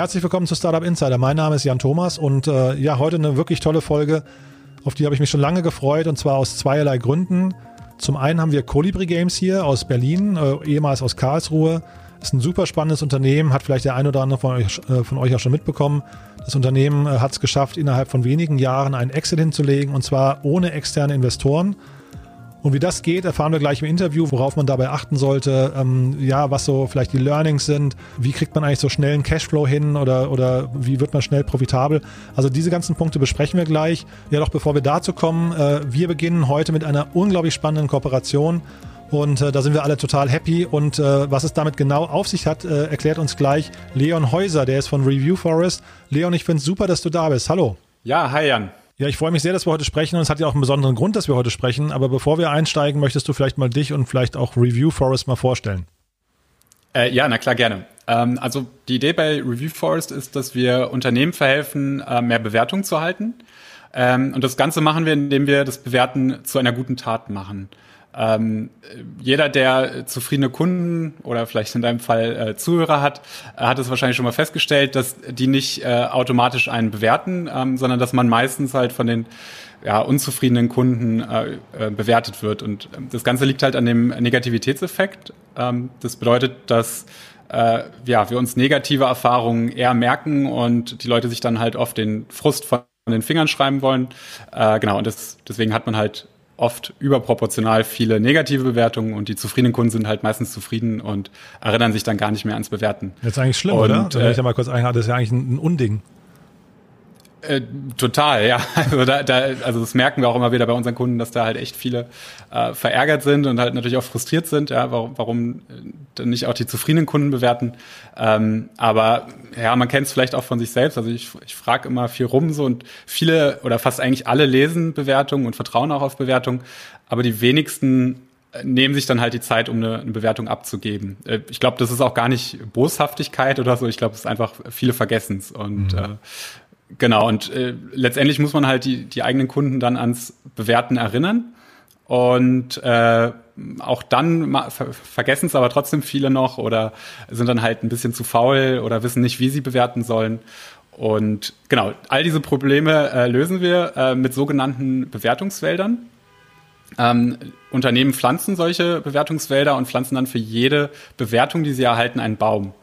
herzlich willkommen zu Startup Insider. Mein Name ist Jan Thomas und äh, ja, heute eine wirklich tolle Folge, auf die habe ich mich schon lange gefreut und zwar aus zweierlei Gründen. Zum einen haben wir Colibri Games hier aus Berlin, äh, ehemals aus Karlsruhe. Ist ein super spannendes Unternehmen, hat vielleicht der ein oder andere von euch, äh, von euch auch schon mitbekommen. Das Unternehmen äh, hat es geschafft, innerhalb von wenigen Jahren einen Exit hinzulegen und zwar ohne externe Investoren. Und wie das geht, erfahren wir gleich im Interview, worauf man dabei achten sollte, ähm, ja, was so vielleicht die Learnings sind, wie kriegt man eigentlich so schnell einen Cashflow hin oder, oder wie wird man schnell profitabel. Also diese ganzen Punkte besprechen wir gleich. Ja, doch bevor wir dazu kommen, äh, wir beginnen heute mit einer unglaublich spannenden Kooperation. Und äh, da sind wir alle total happy. Und äh, was es damit genau auf sich hat, äh, erklärt uns gleich Leon Häuser, der ist von Review Forest. Leon, ich finde es super, dass du da bist. Hallo. Ja, hi Jan. Ja, ich freue mich sehr, dass wir heute sprechen und es hat ja auch einen besonderen Grund, dass wir heute sprechen. Aber bevor wir einsteigen, möchtest du vielleicht mal dich und vielleicht auch Review Forest mal vorstellen? Äh, ja, na klar, gerne. Ähm, also die Idee bei Review Forest ist, dass wir Unternehmen verhelfen, äh, mehr Bewertungen zu erhalten. Ähm, und das Ganze machen wir, indem wir das Bewerten zu einer guten Tat machen. Ähm, jeder, der zufriedene Kunden oder vielleicht in deinem Fall äh, Zuhörer hat, äh, hat es wahrscheinlich schon mal festgestellt, dass die nicht äh, automatisch einen bewerten, ähm, sondern dass man meistens halt von den ja, unzufriedenen Kunden äh, äh, bewertet wird. Und ähm, das Ganze liegt halt an dem Negativitätseffekt. Ähm, das bedeutet, dass äh, ja, wir uns negative Erfahrungen eher merken und die Leute sich dann halt oft den Frust von den Fingern schreiben wollen. Genau, und das, deswegen hat man halt oft überproportional viele negative Bewertungen und die zufriedenen Kunden sind halt meistens zufrieden und erinnern sich dann gar nicht mehr ans Bewerten. Das ist eigentlich schlimm, und, oder? Wenn äh, ich da mal kurz einhalte, das ist ja eigentlich ein, ein Unding. Äh, total, ja. Also, da, da, also das merken wir auch immer wieder bei unseren Kunden, dass da halt echt viele äh, verärgert sind und halt natürlich auch frustriert sind, ja, warum, warum äh, dann nicht auch die zufriedenen Kunden bewerten. Ähm, aber ja, man kennt es vielleicht auch von sich selbst. Also ich, ich frage immer viel rum so und viele oder fast eigentlich alle lesen Bewertungen und vertrauen auch auf Bewertungen, aber die wenigsten äh, nehmen sich dann halt die Zeit, um eine, eine Bewertung abzugeben. Äh, ich glaube, das ist auch gar nicht Boshaftigkeit oder so. Ich glaube, es ist einfach viele vergessen's und mhm. äh, Genau, und äh, letztendlich muss man halt die, die eigenen Kunden dann ans Bewerten erinnern. Und äh, auch dann ver vergessen es aber trotzdem viele noch oder sind dann halt ein bisschen zu faul oder wissen nicht, wie sie bewerten sollen. Und genau, all diese Probleme äh, lösen wir äh, mit sogenannten Bewertungswäldern. Ähm, Unternehmen pflanzen solche Bewertungswälder und pflanzen dann für jede Bewertung, die sie erhalten, einen Baum.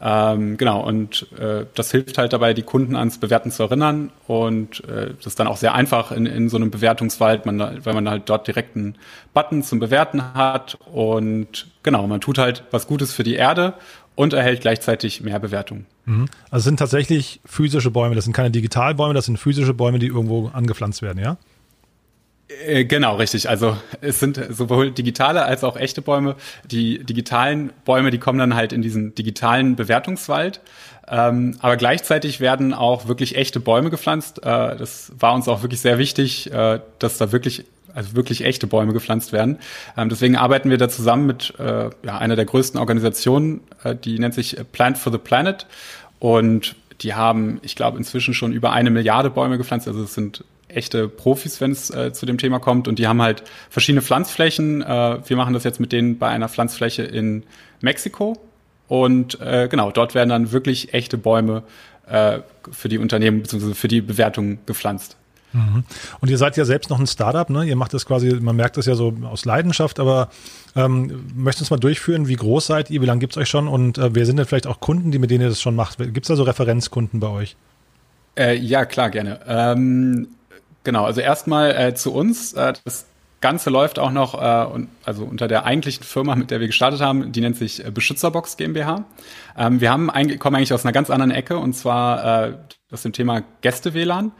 Ähm, genau, und äh, das hilft halt dabei, die Kunden ans Bewerten zu erinnern. Und äh, das ist dann auch sehr einfach in, in so einem Bewertungswald, man, weil man halt dort direkt einen Button zum Bewerten hat. Und genau, man tut halt was Gutes für die Erde und erhält gleichzeitig mehr Bewertungen. Mhm. Also sind tatsächlich physische Bäume, das sind keine Digitalbäume, das sind physische Bäume, die irgendwo angepflanzt werden, ja? Äh, genau, richtig. Also es sind sowohl digitale als auch echte Bäume. Die digitalen Bäume, die kommen dann halt in diesen digitalen Bewertungswald. Ähm, aber gleichzeitig werden auch wirklich echte Bäume gepflanzt. Äh, das war uns auch wirklich sehr wichtig, äh, dass da wirklich also wirklich echte Bäume gepflanzt werden. Ähm, deswegen arbeiten wir da zusammen mit äh, ja, einer der größten Organisationen, äh, die nennt sich Plant for the Planet. Und die haben, ich glaube, inzwischen schon über eine Milliarde Bäume gepflanzt. Also es sind echte Profis, wenn es äh, zu dem Thema kommt. Und die haben halt verschiedene Pflanzflächen. Äh, wir machen das jetzt mit denen bei einer Pflanzfläche in Mexiko. Und äh, genau, dort werden dann wirklich echte Bäume äh, für die Unternehmen bzw. für die Bewertung gepflanzt. Mhm. Und ihr seid ja selbst noch ein Startup, ne? Ihr macht das quasi, man merkt das ja so aus Leidenschaft, aber ähm, möchtest du mal durchführen, wie groß seid ihr, wie lange gibt es euch schon und äh, wer sind denn vielleicht auch Kunden, die mit denen ihr das schon macht? Gibt es da so Referenzkunden bei euch? Äh, ja, klar, gerne. Ähm, Genau, also erstmal äh, zu uns. Äh, das Ganze läuft auch noch äh, also unter der eigentlichen Firma, mit der wir gestartet haben, die nennt sich äh, Beschützerbox GmbH. Ähm, wir haben eigentlich, kommen eigentlich aus einer ganz anderen Ecke und zwar äh, aus dem Thema Gäste-WLAN.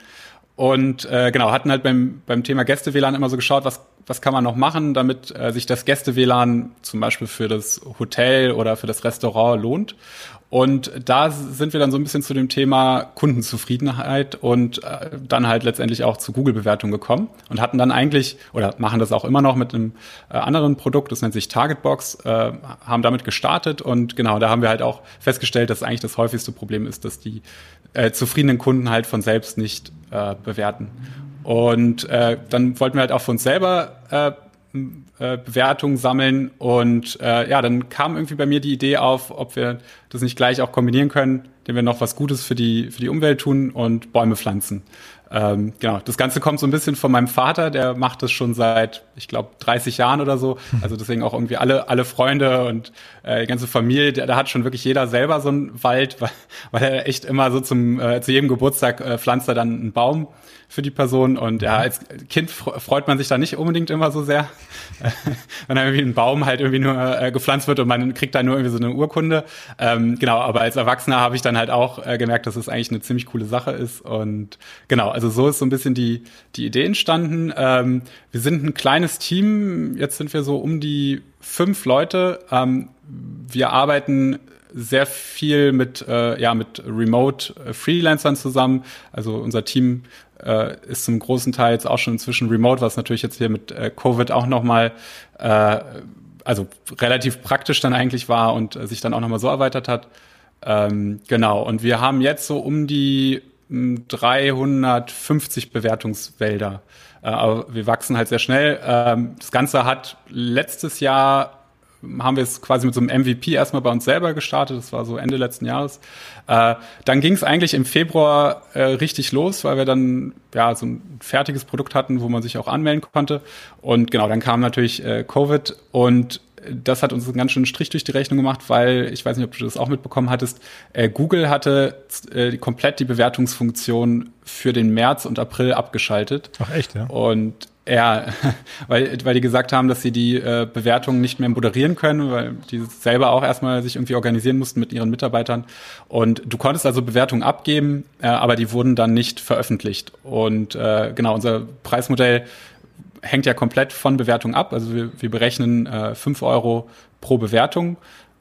Und äh, genau, hatten halt beim, beim Thema Gäste-WLAN immer so geschaut, was, was kann man noch machen, damit äh, sich das Gäste-WLAN zum Beispiel für das Hotel oder für das Restaurant lohnt. Und da sind wir dann so ein bisschen zu dem Thema Kundenzufriedenheit und äh, dann halt letztendlich auch zu Google-Bewertung gekommen und hatten dann eigentlich oder machen das auch immer noch mit einem äh, anderen Produkt, das nennt sich Targetbox, äh, haben damit gestartet und genau, da haben wir halt auch festgestellt, dass eigentlich das häufigste Problem ist, dass die äh, zufriedenen Kunden halt von selbst nicht äh, bewerten. Und äh, dann wollten wir halt auch für uns selber äh, Bewertungen sammeln. Und äh, ja, dann kam irgendwie bei mir die Idee auf, ob wir das nicht gleich auch kombinieren können, indem wir noch was Gutes für die, für die Umwelt tun und Bäume pflanzen. Ähm, genau, das Ganze kommt so ein bisschen von meinem Vater, der macht das schon seit, ich glaube, 30 Jahren oder so. Also deswegen auch irgendwie alle, alle Freunde und äh, die ganze Familie, da, da hat schon wirklich jeder selber so einen Wald, weil, weil er echt immer so zum äh, zu jedem Geburtstag äh, pflanzt er dann einen Baum für die Person. Und ja, als Kind freut man sich da nicht unbedingt immer so sehr, wenn irgendwie ein Baum halt irgendwie nur äh, gepflanzt wird und man kriegt da nur irgendwie so eine Urkunde. Ähm, genau, aber als Erwachsener habe ich dann halt auch äh, gemerkt, dass es eigentlich eine ziemlich coole Sache ist. Und genau, also so ist so ein bisschen die, die Idee entstanden. Ähm, wir sind ein kleines Team, jetzt sind wir so um die fünf Leute. Ähm, wir arbeiten sehr viel mit, äh, ja, mit Remote Freelancern zusammen. Also unser Team äh, ist zum großen Teil jetzt auch schon inzwischen remote, was natürlich jetzt hier mit äh, Covid auch nochmal, äh, also relativ praktisch dann eigentlich war und äh, sich dann auch nochmal so erweitert hat. Ähm, genau, und wir haben jetzt so um die 350 hm, Bewertungswälder. Äh, aber wir wachsen halt sehr schnell. Ähm, das Ganze hat letztes Jahr haben wir es quasi mit so einem MVP erstmal bei uns selber gestartet. Das war so Ende letzten Jahres. Äh, dann ging es eigentlich im Februar äh, richtig los, weil wir dann ja so ein fertiges Produkt hatten, wo man sich auch anmelden konnte. Und genau, dann kam natürlich äh, Covid und das hat uns einen ganz schönen Strich durch die Rechnung gemacht, weil ich weiß nicht, ob du das auch mitbekommen hattest. Äh, Google hatte äh, komplett die Bewertungsfunktion für den März und April abgeschaltet. Ach echt, ja. Und ja, weil, weil die gesagt haben, dass sie die äh, Bewertungen nicht mehr moderieren können, weil die selber auch erstmal sich irgendwie organisieren mussten mit ihren Mitarbeitern. Und du konntest also Bewertungen abgeben, äh, aber die wurden dann nicht veröffentlicht. Und äh, genau, unser Preismodell hängt ja komplett von Bewertung ab. Also wir, wir berechnen äh, 5 Euro pro Bewertung.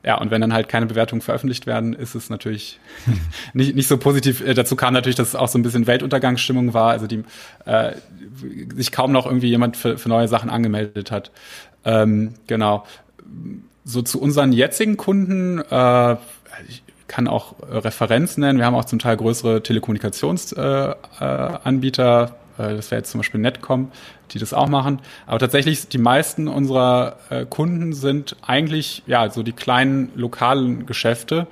Ja, und wenn dann halt keine Bewertungen veröffentlicht werden, ist es natürlich nicht, nicht so positiv. Äh, dazu kam natürlich, dass es auch so ein bisschen Weltuntergangsstimmung war, also die äh, sich kaum noch irgendwie jemand für, für neue Sachen angemeldet hat. Ähm, genau. So zu unseren jetzigen Kunden, äh, ich kann auch Referenz nennen. Wir haben auch zum Teil größere Telekommunikationsanbieter, äh, äh, das wäre jetzt zum Beispiel Netcom, die das auch machen. Aber tatsächlich, die meisten unserer äh, Kunden sind eigentlich ja so die kleinen lokalen Geschäfte.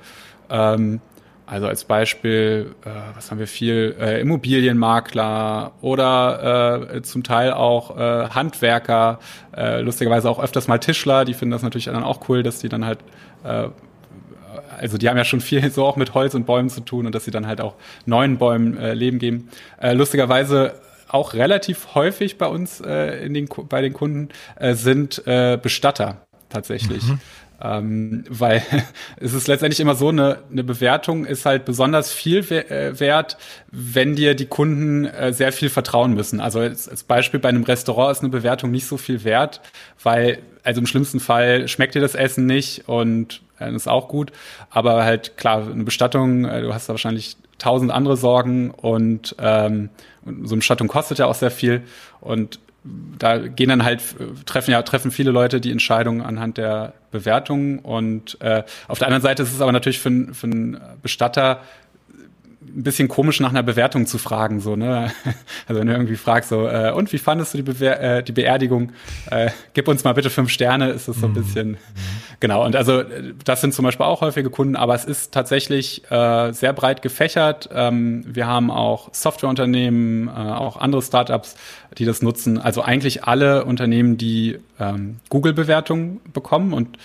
Ähm, also als Beispiel, äh, was haben wir viel? Äh, Immobilienmakler oder äh, zum Teil auch äh, Handwerker, äh, lustigerweise auch öfters mal Tischler, die finden das natürlich dann auch cool, dass die dann halt äh, also die haben ja schon viel so auch mit Holz und Bäumen zu tun und dass sie dann halt auch neuen Bäumen äh, Leben geben. Äh, lustigerweise auch relativ häufig bei uns äh, in den, bei den Kunden äh, sind äh, Bestatter tatsächlich. Mhm. Ähm, weil es ist letztendlich immer so, eine, eine Bewertung ist halt besonders viel äh, wert, wenn dir die Kunden äh, sehr viel vertrauen müssen. Also als, als Beispiel bei einem Restaurant ist eine Bewertung nicht so viel wert, weil also im schlimmsten Fall schmeckt dir das Essen nicht und äh, ist auch gut. Aber halt klar, eine Bestattung, äh, du hast da wahrscheinlich tausend andere Sorgen und, ähm, und so eine Bestattung kostet ja auch sehr viel. Und da gehen dann halt treffen ja treffen viele Leute die Entscheidungen anhand der Bewertungen und äh, auf der anderen Seite ist es aber natürlich für, für einen Bestatter ein bisschen komisch nach einer Bewertung zu fragen, so, ne? Also wenn du irgendwie fragst, so, äh, und wie fandest du die, Bewer äh, die Beerdigung? Äh, gib uns mal bitte fünf Sterne, ist das so ein mhm. bisschen, mhm. genau. Und also das sind zum Beispiel auch häufige Kunden, aber es ist tatsächlich äh, sehr breit gefächert. Ähm, wir haben auch Softwareunternehmen, äh, auch andere Startups, die das nutzen. Also eigentlich alle Unternehmen, die ähm, Google-Bewertungen bekommen und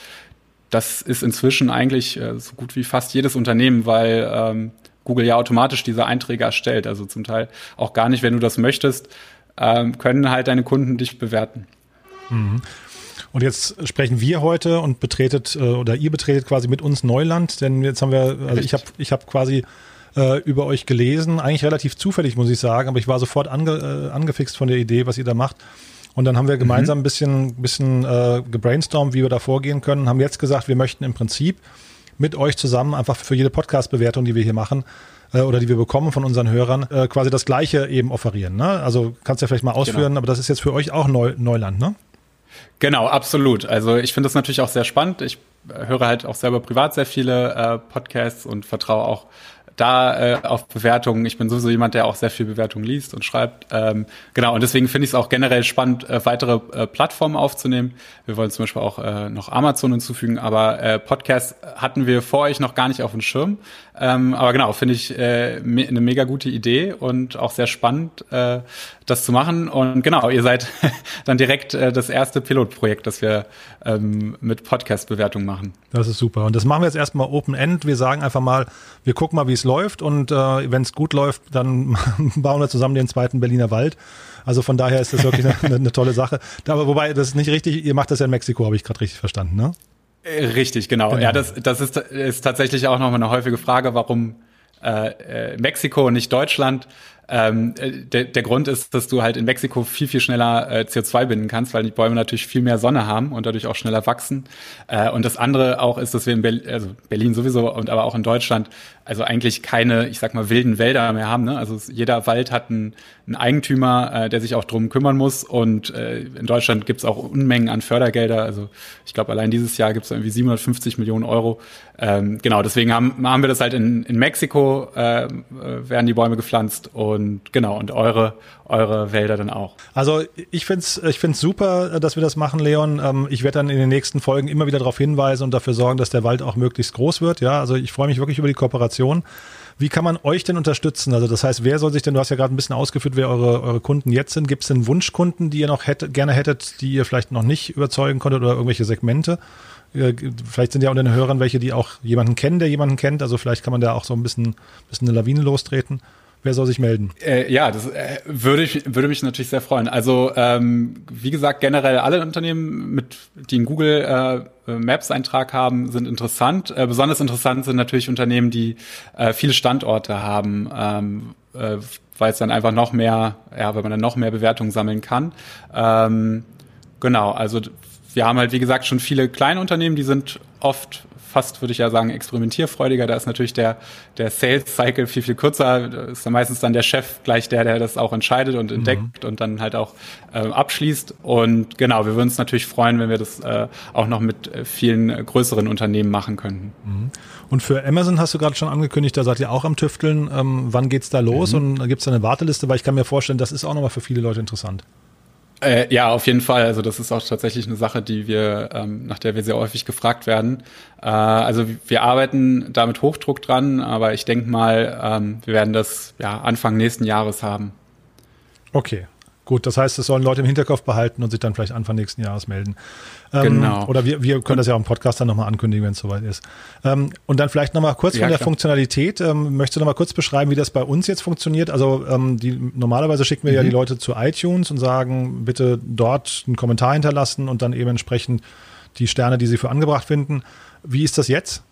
das ist inzwischen eigentlich äh, so gut wie fast jedes Unternehmen, weil ähm, Google ja automatisch diese Einträge erstellt. Also zum Teil auch gar nicht, wenn du das möchtest, ähm, können halt deine Kunden dich bewerten. Mhm. Und jetzt sprechen wir heute und betretet äh, oder ihr betretet quasi mit uns Neuland, denn jetzt haben wir, also ich habe ich hab quasi äh, über euch gelesen, eigentlich relativ zufällig muss ich sagen, aber ich war sofort ange, äh, angefixt von der Idee, was ihr da macht. Und dann haben wir gemeinsam mhm. ein bisschen, bisschen äh, gebrainstormt, wie wir da vorgehen können, haben jetzt gesagt, wir möchten im Prinzip mit euch zusammen einfach für jede Podcast-Bewertung, die wir hier machen, äh, oder die wir bekommen von unseren Hörern, äh, quasi das Gleiche eben offerieren. Ne? Also kannst du ja vielleicht mal ausführen, genau. aber das ist jetzt für euch auch Neu Neuland, ne? Genau, absolut. Also ich finde das natürlich auch sehr spannend. Ich höre halt auch selber privat sehr viele äh, Podcasts und vertraue auch da äh, auf Bewertungen. Ich bin sowieso jemand, der auch sehr viel Bewertungen liest und schreibt. Ähm, genau, und deswegen finde ich es auch generell spannend, äh, weitere äh, Plattformen aufzunehmen. Wir wollen zum Beispiel auch äh, noch Amazon hinzufügen, aber äh, Podcast hatten wir vor euch noch gar nicht auf dem Schirm. Ähm, aber genau, finde ich äh, me eine mega gute Idee und auch sehr spannend, äh, das zu machen. Und genau, ihr seid dann direkt äh, das erste Pilotprojekt, das wir ähm, mit Podcast-Bewertung machen. Das ist super. Und das machen wir jetzt erstmal Open-End. Wir sagen einfach mal, wir gucken mal, wie es läuft und äh, wenn es gut läuft, dann bauen wir zusammen den zweiten Berliner Wald. Also von daher ist das wirklich eine, eine tolle Sache. Aber wobei, das ist nicht richtig, ihr macht das ja in Mexiko, habe ich gerade richtig verstanden, ne? Äh, richtig, genau. genau. Ja, das, das ist, ist tatsächlich auch noch mal eine häufige Frage, warum äh, äh Mexiko und nicht Deutschland. Ähm, äh, der, der Grund ist, dass du halt in Mexiko viel, viel schneller äh, CO2 binden kannst, weil die Bäume natürlich viel mehr Sonne haben und dadurch auch schneller wachsen. Äh, und das andere auch ist, dass wir in Berlin, also Berlin sowieso und aber auch in Deutschland also eigentlich keine, ich sag mal, wilden Wälder mehr haben. Ne? Also jeder Wald hat einen, einen Eigentümer, äh, der sich auch drum kümmern muss. Und äh, in Deutschland gibt's auch Unmengen an Fördergelder. Also ich glaube, allein dieses Jahr gibt's irgendwie 750 Millionen Euro. Ähm, genau, deswegen haben, haben wir das halt in, in Mexiko, äh, werden die Bäume gepflanzt und genau, und eure, eure Wälder dann auch. Also ich finde es ich find's super, dass wir das machen, Leon. Ähm, ich werde dann in den nächsten Folgen immer wieder darauf hinweisen und dafür sorgen, dass der Wald auch möglichst groß wird. Ja, also ich freue mich wirklich über die Kooperation. Wie kann man euch denn unterstützen? Also das heißt, wer soll sich denn, du hast ja gerade ein bisschen ausgeführt, wer eure, eure Kunden jetzt sind. Gibt es denn Wunschkunden, die ihr noch hätte, gerne hättet, die ihr vielleicht noch nicht überzeugen konntet oder irgendwelche Segmente? Äh, vielleicht sind ja unter den Hörern welche, die auch jemanden kennen, der jemanden kennt. Also vielleicht kann man da auch so ein bisschen, bisschen eine Lawine lostreten. Wer soll sich melden? Äh, ja, das äh, würde, ich, würde mich natürlich sehr freuen. Also ähm, wie gesagt, generell alle Unternehmen, mit, die einen Google äh, Maps-Eintrag haben, sind interessant. Äh, besonders interessant sind natürlich Unternehmen, die äh, viele Standorte haben, ähm, äh, weil es dann einfach noch mehr, ja, weil man dann noch mehr Bewertungen sammeln kann. Ähm, genau, also wir haben halt, wie gesagt, schon viele kleine Unternehmen, die sind oft fast, würde ich ja sagen, experimentierfreudiger. Da ist natürlich der, der Sales-Cycle viel, viel kürzer. Da ist dann meistens dann der Chef gleich der, der das auch entscheidet und entdeckt mhm. und dann halt auch äh, abschließt. Und genau, wir würden uns natürlich freuen, wenn wir das äh, auch noch mit äh, vielen größeren Unternehmen machen könnten. Mhm. Und für Amazon hast du gerade schon angekündigt, da seid ihr auch am Tüfteln. Ähm, wann geht's da los? Mhm. Und gibt es da eine Warteliste? Weil ich kann mir vorstellen, das ist auch nochmal für viele Leute interessant. Äh, ja, auf jeden Fall. Also das ist auch tatsächlich eine Sache, die wir, ähm, nach der wir sehr häufig gefragt werden. Äh, also wir arbeiten da mit Hochdruck dran, aber ich denke mal, ähm, wir werden das ja Anfang nächsten Jahres haben. Okay, Gut, das heißt, es sollen Leute im Hinterkopf behalten und sich dann vielleicht Anfang nächsten Jahres melden. Ähm, genau. Oder wir, wir können das ja auch im Podcast dann nochmal ankündigen, wenn es soweit ist. Ähm, und dann vielleicht nochmal kurz ja, von der klar. Funktionalität. Ähm, möchtest du nochmal kurz beschreiben, wie das bei uns jetzt funktioniert? Also ähm, die, normalerweise schicken wir mhm. ja die Leute zu iTunes und sagen, bitte dort einen Kommentar hinterlassen und dann eben entsprechend die Sterne, die sie für angebracht finden. Wie ist das jetzt?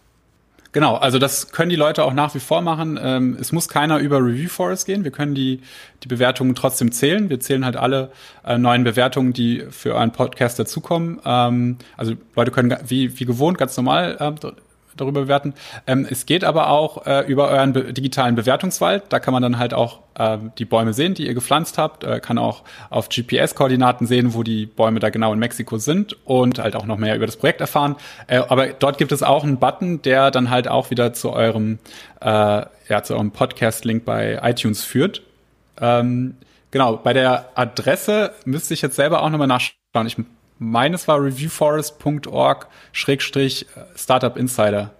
Genau, also das können die Leute auch nach wie vor machen. Ähm, es muss keiner über Review Forest gehen. Wir können die, die Bewertungen trotzdem zählen. Wir zählen halt alle äh, neuen Bewertungen, die für euren Podcast dazukommen. Ähm, also Leute können wie, wie gewohnt ganz normal äh, darüber bewerten. Ähm, es geht aber auch äh, über euren be digitalen Bewertungswald. Da kann man dann halt auch äh, die Bäume sehen, die ihr gepflanzt habt, äh, kann auch auf GPS-Koordinaten sehen, wo die Bäume da genau in Mexiko sind und halt auch noch mehr über das Projekt erfahren. Äh, aber dort gibt es auch einen Button, der dann halt auch wieder zu eurem, äh, ja, zu eurem Podcast-Link bei iTunes führt. Ähm, genau, bei der Adresse müsste ich jetzt selber auch nochmal nachschauen. Ich meines war reviewforest.org Schrägstrich äh, Startup Insider.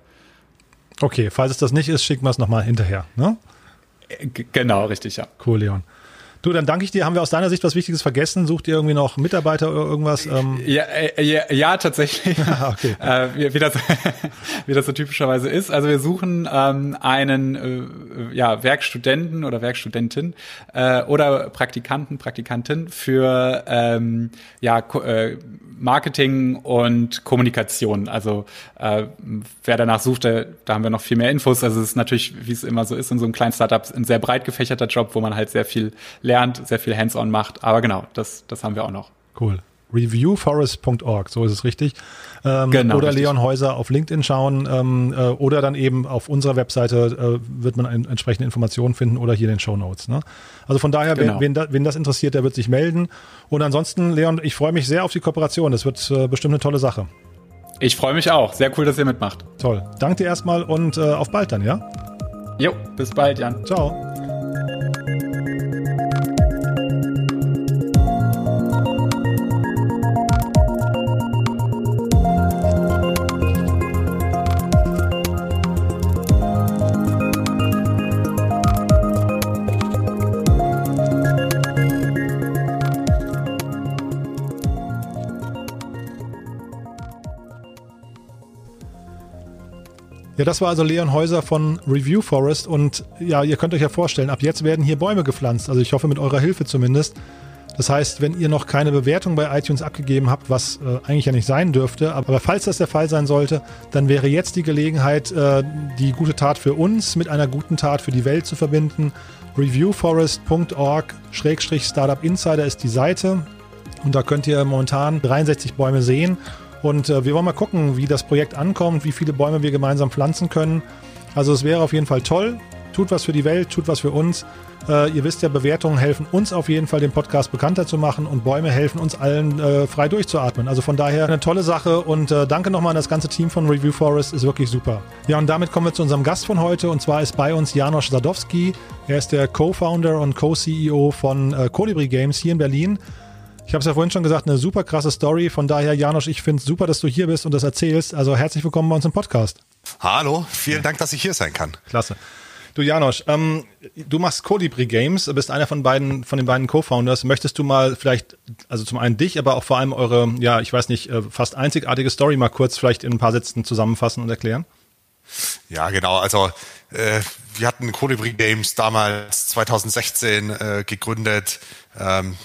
Okay, falls es das nicht ist, schicken wir es nochmal hinterher. Ne? G genau, richtig, ja. Cool, Leon. Du, dann danke ich dir. Haben wir aus deiner Sicht was Wichtiges vergessen? Sucht ihr irgendwie noch Mitarbeiter oder irgendwas? Ähm? Ja, äh, ja, ja, tatsächlich. Ah, okay. äh, wie, wie, das, wie das so typischerweise ist. Also wir suchen ähm, einen äh, ja, Werkstudenten oder Werkstudentin äh, oder Praktikanten, Praktikantin für ähm, ja, äh, Marketing und Kommunikation. Also äh, wer danach sucht, da, da haben wir noch viel mehr Infos. Also es ist natürlich, wie es immer so ist in so einem kleinen Startup, ein sehr breit gefächerter Job, wo man halt sehr viel lernt, sehr viel Hands-on macht. Aber genau, das, das haben wir auch noch. Cool. Reviewforest.org, so ist es richtig. Ähm, genau, oder richtig. Leon Häuser auf LinkedIn schauen ähm, äh, oder dann eben auf unserer Webseite äh, wird man ein, entsprechende Informationen finden oder hier in den Show Notes. Ne? Also von daher, genau. wen, wen, wen, das interessiert, der wird sich melden. Und ansonsten, Leon, ich freue mich sehr auf die Kooperation. Das wird äh, bestimmt eine tolle Sache. Ich freue mich auch. Sehr cool, dass ihr mitmacht. Toll. Danke dir erstmal und äh, auf bald dann, ja? Jo, bis bald, Jan. Ciao. Ja, das war also Leon Häuser von Review Forest und ja, ihr könnt euch ja vorstellen, ab jetzt werden hier Bäume gepflanzt, also ich hoffe mit eurer Hilfe zumindest. Das heißt, wenn ihr noch keine Bewertung bei iTunes abgegeben habt, was äh, eigentlich ja nicht sein dürfte, aber falls das der Fall sein sollte, dann wäre jetzt die Gelegenheit, äh, die gute Tat für uns mit einer guten Tat für die Welt zu verbinden. Reviewforest.org-Startup Insider ist die Seite und da könnt ihr momentan 63 Bäume sehen und äh, wir wollen mal gucken, wie das Projekt ankommt, wie viele Bäume wir gemeinsam pflanzen können. Also es wäre auf jeden Fall toll. Tut was für die Welt, tut was für uns. Äh, ihr wisst ja, Bewertungen helfen uns auf jeden Fall, den Podcast bekannter zu machen und Bäume helfen uns allen äh, frei durchzuatmen. Also von daher eine tolle Sache und äh, danke nochmal an das ganze Team von Review Forest, ist wirklich super. Ja, und damit kommen wir zu unserem Gast von heute und zwar ist bei uns Janosch Sadowski. Er ist der Co-Founder und Co-CEO von äh, Colibri Games hier in Berlin. Ich habe es ja vorhin schon gesagt, eine super krasse Story. Von daher, Janosch, ich finde es super, dass du hier bist und das erzählst. Also herzlich willkommen bei uns im Podcast. Hallo, vielen Dank, dass ich hier sein kann. Klasse. Du Janosch, ähm, du machst Colibri Games, bist einer von beiden, von den beiden Co-Founders. Möchtest du mal vielleicht, also zum einen dich, aber auch vor allem eure, ja, ich weiß nicht, äh, fast einzigartige Story mal kurz vielleicht in ein paar Sätzen zusammenfassen und erklären? Ja, genau. Also äh, wir hatten Colibri Games damals 2016 äh, gegründet. Ähm,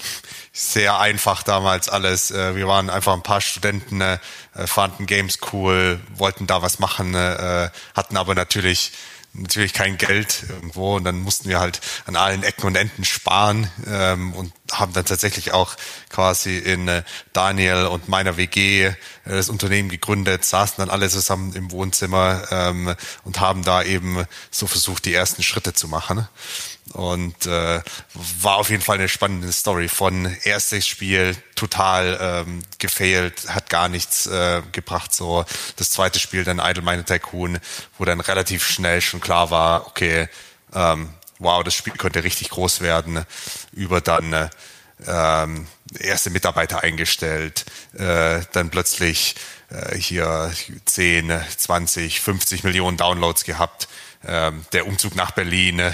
sehr einfach damals alles. Äh, wir waren einfach ein paar Studenten, äh, fanden Games cool, wollten da was machen, äh, hatten aber natürlich natürlich kein Geld irgendwo und dann mussten wir halt an allen Ecken und Enden sparen ähm, und haben dann tatsächlich auch quasi in äh, Daniel und meiner WG äh, das Unternehmen gegründet, saßen dann alle zusammen im Wohnzimmer ähm, und haben da eben so versucht, die ersten Schritte zu machen. Und äh, war auf jeden Fall eine spannende Story. Von erstes Spiel total ähm, gefailt, hat gar nichts äh, gebracht. So das zweite Spiel dann Idle Mine Tycoon, wo dann relativ schnell schon klar war, okay, ähm, wow, das Spiel könnte richtig groß werden. Über dann äh, ähm, erste Mitarbeiter eingestellt, äh, dann plötzlich äh, hier 10, 20, 50 Millionen Downloads gehabt. Ähm, der Umzug nach Berlin äh,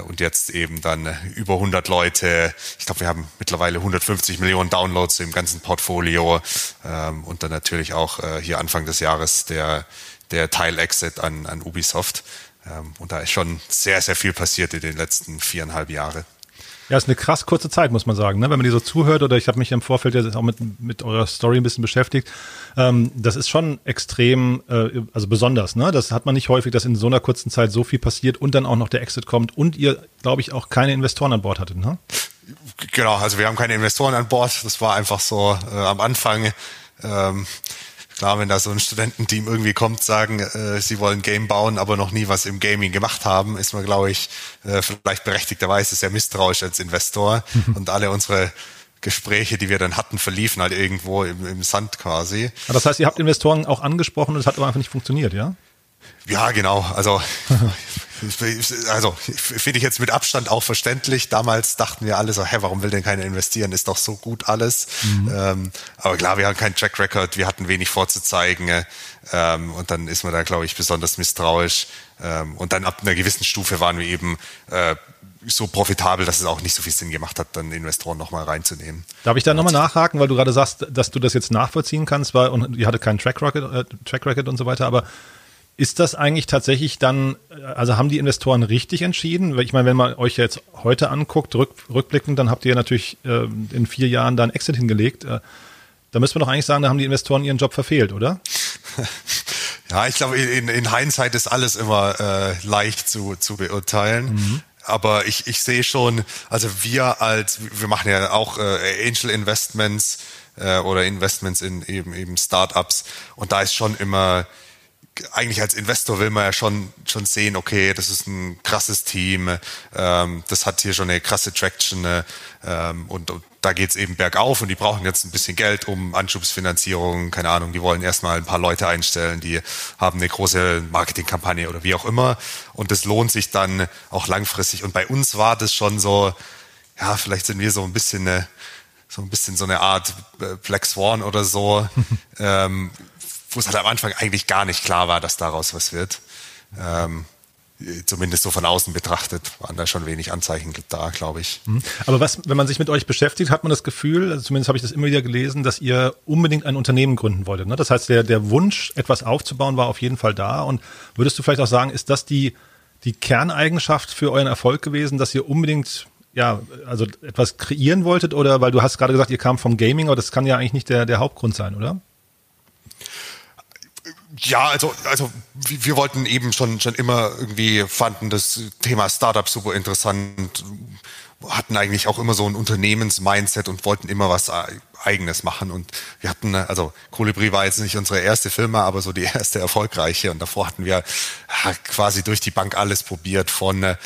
und jetzt eben dann äh, über 100 Leute. Ich glaube, wir haben mittlerweile 150 Millionen Downloads im ganzen Portfolio ähm, und dann natürlich auch äh, hier Anfang des Jahres der, der Teil-Exit an, an Ubisoft. Ähm, und da ist schon sehr, sehr viel passiert in den letzten viereinhalb Jahren. Ja, ist eine krass kurze Zeit, muss man sagen. Ne? Wenn man die so zuhört oder ich habe mich im Vorfeld jetzt auch mit, mit eurer Story ein bisschen beschäftigt, ähm, das ist schon extrem, äh, also besonders. Ne? Das hat man nicht häufig, dass in so einer kurzen Zeit so viel passiert und dann auch noch der Exit kommt und ihr, glaube ich, auch keine Investoren an Bord hattet. Ne? Genau, also wir haben keine Investoren an Bord. Das war einfach so äh, am Anfang. Ähm, Klar, wenn da so ein Studententeam irgendwie kommt, sagen, äh, sie wollen Game bauen, aber noch nie was im Gaming gemacht haben, ist man, glaube ich, äh, vielleicht berechtigterweise sehr misstrauisch als Investor. Mhm. Und alle unsere Gespräche, die wir dann hatten, verliefen halt irgendwo im, im Sand quasi. Das heißt, ihr habt Investoren auch angesprochen und es hat aber einfach nicht funktioniert, ja? Ja, genau. Also also finde ich jetzt mit Abstand auch verständlich. Damals dachten wir alle so, hä, warum will denn keiner investieren? Ist doch so gut alles. Mhm. Ähm, aber klar, wir haben keinen Track Record, wir hatten wenig vorzuzeigen. Ähm, und dann ist man da, glaube ich, besonders misstrauisch. Ähm, und dann ab einer gewissen Stufe waren wir eben äh, so profitabel, dass es auch nicht so viel Sinn gemacht hat, dann Investoren nochmal reinzunehmen. Darf ich da nochmal nachhaken, weil du gerade sagst, dass du das jetzt nachvollziehen kannst, weil und ihr hattet keinen Track Record, äh, Track Record und so weiter, aber ist das eigentlich tatsächlich dann, also haben die Investoren richtig entschieden? Ich meine, wenn man euch jetzt heute anguckt, rück, rückblickend, dann habt ihr natürlich äh, in vier Jahren da ein Exit hingelegt. Äh, da müsste man doch eigentlich sagen, da haben die Investoren ihren Job verfehlt, oder? Ja, ich glaube, in, in Hindsight ist alles immer äh, leicht zu, zu beurteilen. Mhm. Aber ich, ich sehe schon, also wir als, wir machen ja auch äh, Angel Investments äh, oder Investments in eben eben Startups und da ist schon immer eigentlich als Investor will man ja schon, schon sehen, okay, das ist ein krasses Team, ähm, das hat hier schon eine krasse Traction äh, ähm, und, und da geht's eben bergauf und die brauchen jetzt ein bisschen Geld, um Anschubsfinanzierung, keine Ahnung, die wollen erstmal ein paar Leute einstellen, die haben eine große Marketingkampagne oder wie auch immer. Und das lohnt sich dann auch langfristig. Und bei uns war das schon so, ja, vielleicht sind wir so ein bisschen eine, so ein bisschen so eine Art äh, Black Swan oder so, ähm, wo es halt am Anfang eigentlich gar nicht klar war, dass daraus was wird. Ähm, zumindest so von außen betrachtet, waren da schon wenig Anzeichen da, glaube ich. Mhm. Aber was, wenn man sich mit euch beschäftigt, hat man das Gefühl, also zumindest habe ich das immer wieder gelesen, dass ihr unbedingt ein Unternehmen gründen wolltet. Ne? Das heißt, der, der Wunsch, etwas aufzubauen, war auf jeden Fall da. Und würdest du vielleicht auch sagen, ist das die, die Kerneigenschaft für euren Erfolg gewesen, dass ihr unbedingt ja, also etwas kreieren wolltet oder weil du hast gerade gesagt, ihr kam vom Gaming, aber das kann ja eigentlich nicht der, der Hauptgrund sein, oder? Ja, also, also wir wollten eben schon, schon immer irgendwie, fanden das Thema Startup super interessant, hatten eigentlich auch immer so ein Unternehmens-Mindset und wollten immer was Eigenes machen. Und wir hatten, also Kolibri war jetzt nicht unsere erste Firma, aber so die erste erfolgreiche. Und davor hatten wir quasi durch die Bank alles probiert von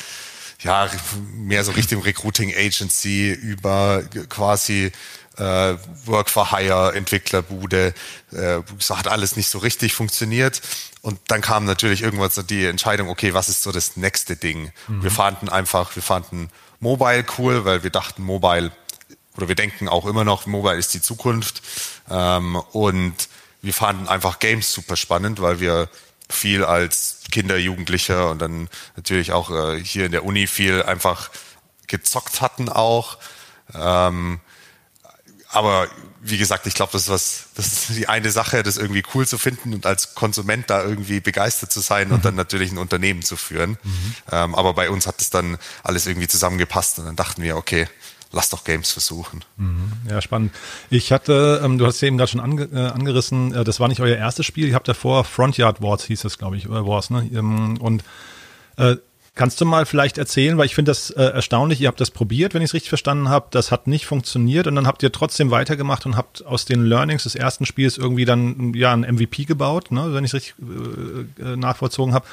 ja, mehr so Richtung Recruiting Agency über quasi äh, Work for Hire, Entwicklerbude, äh, hat alles nicht so richtig funktioniert. Und dann kam natürlich irgendwann so die Entscheidung, okay, was ist so das nächste Ding? Mhm. Wir fanden einfach, wir fanden Mobile cool, weil wir dachten, Mobile, oder wir denken auch immer noch, Mobile ist die Zukunft. Ähm, und wir fanden einfach Games super spannend, weil wir viel als Kinder, Jugendlicher und dann natürlich auch äh, hier in der Uni viel einfach gezockt hatten auch. Ähm, aber wie gesagt, ich glaube, das ist was, das ist die eine Sache, das irgendwie cool zu finden und als Konsument da irgendwie begeistert zu sein mhm. und dann natürlich ein Unternehmen zu führen. Mhm. Ähm, aber bei uns hat es dann alles irgendwie zusammengepasst und dann dachten wir, okay, lass doch Games versuchen. Mhm. Ja, spannend. Ich hatte, ähm, du hast es eben gerade schon ange, äh, angerissen, äh, das war nicht euer erstes Spiel, ihr habt davor Frontyard Wars hieß es, glaube ich, oder Wars, ne? Ähm, und äh, Kannst du mal vielleicht erzählen, weil ich finde das äh, erstaunlich, ihr habt das probiert, wenn ich es richtig verstanden habe, das hat nicht funktioniert und dann habt ihr trotzdem weitergemacht und habt aus den Learnings des ersten Spiels irgendwie dann ja ein MVP gebaut, ne, wenn ich es richtig äh, äh, nachvollzogen habe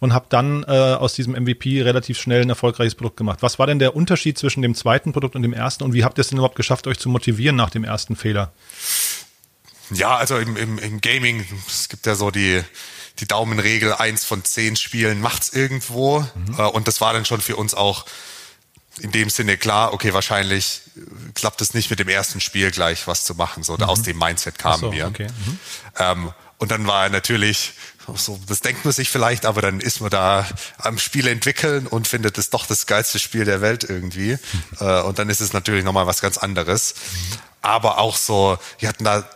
und habt dann äh, aus diesem MVP relativ schnell ein erfolgreiches Produkt gemacht. Was war denn der Unterschied zwischen dem zweiten Produkt und dem ersten und wie habt ihr es denn überhaupt geschafft, euch zu motivieren nach dem ersten Fehler? Ja, also im, im, im Gaming, es gibt ja so die die Daumenregel, eins von zehn Spielen macht's irgendwo. Mhm. Äh, und das war dann schon für uns auch in dem Sinne klar, okay, wahrscheinlich äh, klappt es nicht mit dem ersten Spiel gleich was zu machen. So, mhm. aus dem Mindset kamen so, wir. Okay. Mhm. Ähm, und dann war natürlich, so, das denkt man sich vielleicht, aber dann ist man da am Spiel entwickeln und findet es doch das geilste Spiel der Welt irgendwie. Mhm. Äh, und dann ist es natürlich nochmal was ganz anderes. Mhm. Aber auch so, wir hatten da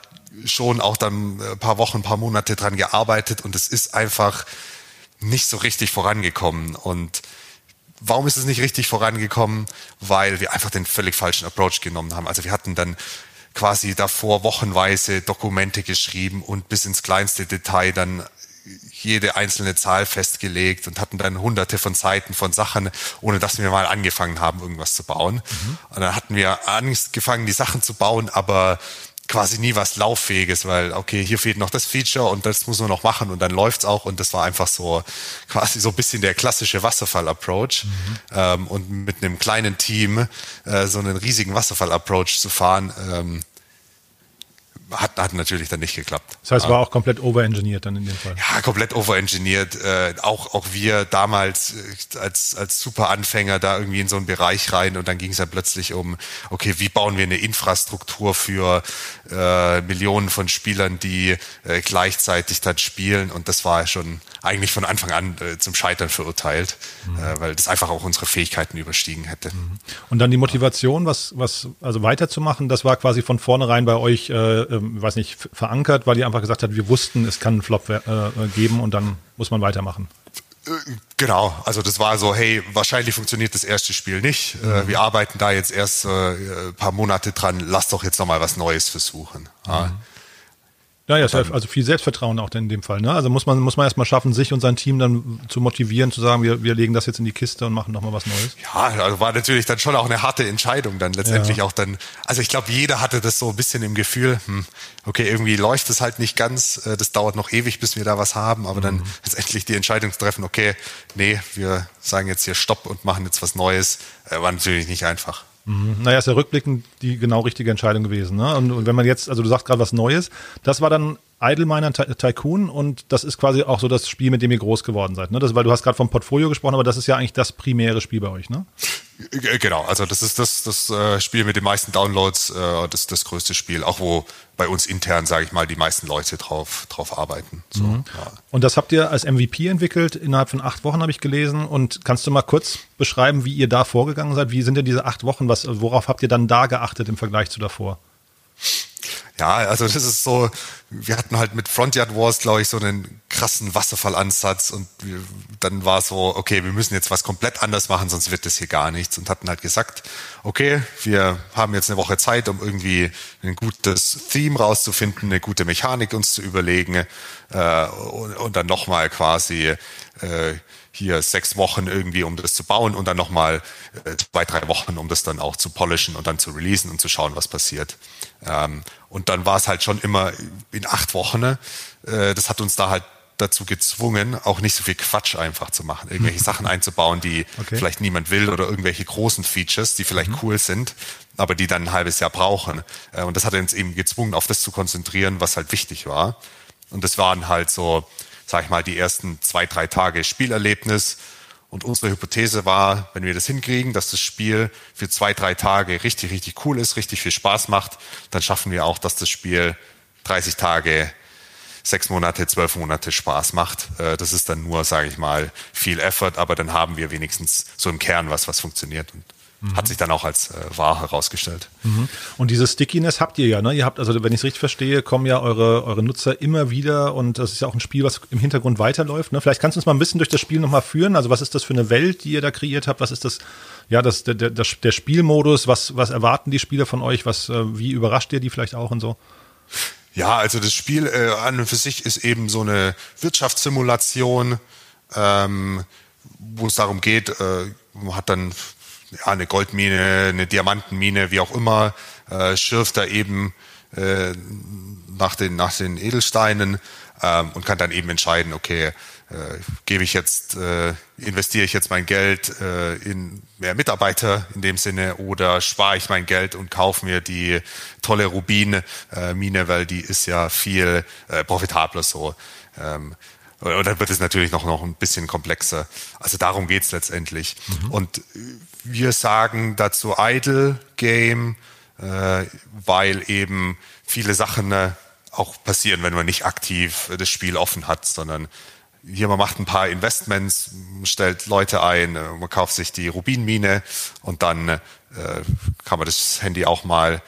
schon auch dann ein paar Wochen, ein paar Monate dran gearbeitet und es ist einfach nicht so richtig vorangekommen. Und warum ist es nicht richtig vorangekommen? Weil wir einfach den völlig falschen Approach genommen haben. Also wir hatten dann quasi davor wochenweise Dokumente geschrieben und bis ins kleinste Detail dann jede einzelne Zahl festgelegt und hatten dann hunderte von Seiten von Sachen, ohne dass wir mal angefangen haben, irgendwas zu bauen. Mhm. Und dann hatten wir angefangen, die Sachen zu bauen, aber quasi nie was Lauffähiges, weil, okay, hier fehlt noch das Feature und das muss man noch machen und dann läuft's auch und das war einfach so quasi so ein bisschen der klassische Wasserfall-Approach mhm. ähm, und mit einem kleinen Team äh, so einen riesigen Wasserfall-Approach zu fahren, ähm, hat, hat natürlich dann nicht geklappt. Das heißt, war auch komplett overengineert dann in dem Fall. Ja, komplett overengineert. Äh, auch, auch wir damals äh, als, als super Anfänger da irgendwie in so einen Bereich rein und dann ging es dann plötzlich um, okay, wie bauen wir eine Infrastruktur für äh, Millionen von Spielern, die äh, gleichzeitig dann spielen und das war schon eigentlich von Anfang an äh, zum Scheitern verurteilt, mhm. äh, weil das einfach auch unsere Fähigkeiten überstiegen hätte. Mhm. Und dann die Motivation, was, was also weiterzumachen, das war quasi von vornherein bei euch, äh, äh, weiß nicht, verankert, weil ihr einfach gesagt habt, wir wussten, es kann einen Flop äh, geben und dann muss man weitermachen. Äh, genau, also das war so, hey, wahrscheinlich funktioniert das erste Spiel nicht. Äh, mhm. Wir arbeiten da jetzt erst ein paar Monate dran, lass doch jetzt nochmal was Neues versuchen. Mhm. Ja, ja, also viel Selbstvertrauen auch in dem Fall. Ne? Also muss man, muss man erstmal schaffen, sich und sein Team dann zu motivieren, zu sagen, wir, wir legen das jetzt in die Kiste und machen nochmal was Neues. Ja, also war natürlich dann schon auch eine harte Entscheidung dann letztendlich ja. auch dann. Also ich glaube, jeder hatte das so ein bisschen im Gefühl, hm, okay, irgendwie läuft es halt nicht ganz, äh, das dauert noch ewig, bis wir da was haben, aber mhm. dann letztendlich die Entscheidung zu treffen, okay, nee, wir sagen jetzt hier Stopp und machen jetzt was Neues, äh, war natürlich nicht einfach. Mhm. Naja, ist ja rückblickend die genau richtige Entscheidung gewesen. Ne? Und, und wenn man jetzt, also du sagst gerade was Neues, das war dann Idle Miner Tycoon und das ist quasi auch so das Spiel, mit dem ihr groß geworden seid. Ne? Das, weil du hast gerade vom Portfolio gesprochen, aber das ist ja eigentlich das primäre Spiel bei euch, ne? Genau, also das ist das, das äh, Spiel mit den meisten Downloads, äh, das das größte Spiel, auch wo bei uns intern, sage ich mal, die meisten Leute drauf, drauf arbeiten. So, mhm. ja. Und das habt ihr als MVP entwickelt, innerhalb von acht Wochen habe ich gelesen. Und kannst du mal kurz beschreiben, wie ihr da vorgegangen seid? Wie sind denn diese acht Wochen? Was, worauf habt ihr dann da geachtet im Vergleich zu davor? Ja, also das ist so, wir hatten halt mit Frontyard Wars, glaube ich, so einen krassen Wasserfallansatz und wir, dann war so, okay, wir müssen jetzt was komplett anders machen, sonst wird das hier gar nichts und hatten halt gesagt, okay, wir haben jetzt eine Woche Zeit, um irgendwie ein gutes Theme rauszufinden, eine gute Mechanik uns zu überlegen äh, und, und dann nochmal quasi äh, hier sechs Wochen irgendwie, um das zu bauen und dann nochmal äh, zwei, drei Wochen, um das dann auch zu polischen und dann zu releasen und zu schauen, was passiert. Ähm, und dann war es halt schon immer in acht Wochen. Äh, das hat uns da halt dazu gezwungen, auch nicht so viel Quatsch einfach zu machen, irgendwelche Sachen einzubauen, die okay. vielleicht niemand will oder irgendwelche großen Features, die vielleicht mhm. cool sind, aber die dann ein halbes Jahr brauchen. Äh, und das hat uns eben gezwungen, auf das zu konzentrieren, was halt wichtig war. Und das waren halt so sag ich mal, die ersten zwei, drei Tage Spielerlebnis. Und unsere Hypothese war, wenn wir das hinkriegen, dass das Spiel für zwei, drei Tage richtig, richtig cool ist, richtig viel Spaß macht, dann schaffen wir auch, dass das Spiel 30 Tage, sechs Monate, zwölf Monate Spaß macht. Äh, das ist dann nur, sage ich mal, viel Effort, aber dann haben wir wenigstens so im Kern was, was funktioniert. Und Mhm. Hat sich dann auch als äh, wahr herausgestellt. Mhm. Und dieses Stickiness habt ihr ja, ne? Ihr habt, also wenn ich es richtig verstehe, kommen ja eure, eure Nutzer immer wieder und das ist ja auch ein Spiel, was im Hintergrund weiterläuft. Ne? Vielleicht kannst du uns mal ein bisschen durch das Spiel nochmal führen. Also was ist das für eine Welt, die ihr da kreiert habt? Was ist das, ja, das, der, der, der Spielmodus? Was, was erwarten die Spieler von euch? Was, äh, wie überrascht ihr die vielleicht auch und so? Ja, also das Spiel äh, an und für sich ist eben so eine Wirtschaftssimulation, ähm, wo es darum geht, äh, man hat dann ja, eine Goldmine, eine Diamantenmine, wie auch immer, äh, schürft da eben äh, nach, den, nach den Edelsteinen ähm, und kann dann eben entscheiden, okay, äh, gebe ich jetzt, äh, investiere ich jetzt mein Geld äh, in mehr Mitarbeiter in dem Sinne oder spare ich mein Geld und kaufe mir die tolle Rubin-Mine, äh, weil die ist ja viel äh, profitabler so. Ähm, und dann wird es natürlich noch, noch ein bisschen komplexer. Also darum geht's letztendlich. Mhm. Und wir sagen dazu Idle Game, äh, weil eben viele Sachen äh, auch passieren, wenn man nicht aktiv das Spiel offen hat, sondern hier man macht ein paar Investments, stellt Leute ein, äh, man kauft sich die Rubinmine und dann äh, kann man das Handy auch mal äh,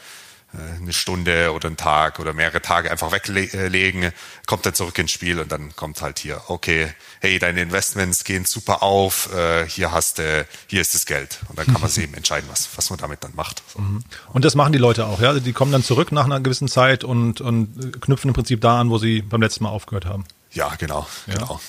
eine Stunde oder einen Tag oder mehrere Tage einfach weglegen, kommt dann zurück ins Spiel und dann kommt halt hier, okay, hey, deine Investments gehen super auf, äh, hier hast du, hier ist das Geld. Und dann kann man sich eben entscheiden, was, was man damit dann macht. Mhm. Und das machen die Leute auch, ja? Also die kommen dann zurück nach einer gewissen Zeit und, und knüpfen im Prinzip da an, wo sie beim letzten Mal aufgehört haben. Ja, genau, ja. genau.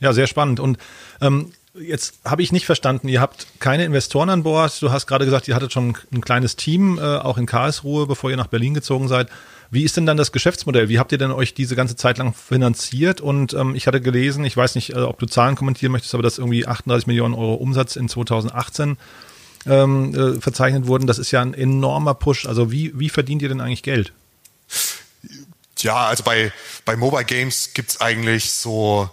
Ja, sehr spannend. Und ähm, Jetzt habe ich nicht verstanden, ihr habt keine Investoren an Bord. Du hast gerade gesagt, ihr hattet schon ein kleines Team, äh, auch in Karlsruhe, bevor ihr nach Berlin gezogen seid. Wie ist denn dann das Geschäftsmodell? Wie habt ihr denn euch diese ganze Zeit lang finanziert? Und ähm, ich hatte gelesen, ich weiß nicht, äh, ob du Zahlen kommentieren möchtest, aber dass irgendwie 38 Millionen Euro Umsatz in 2018 ähm, äh, verzeichnet wurden. Das ist ja ein enormer Push. Also wie, wie verdient ihr denn eigentlich Geld? Ja, also bei, bei Mobile Games gibt's eigentlich so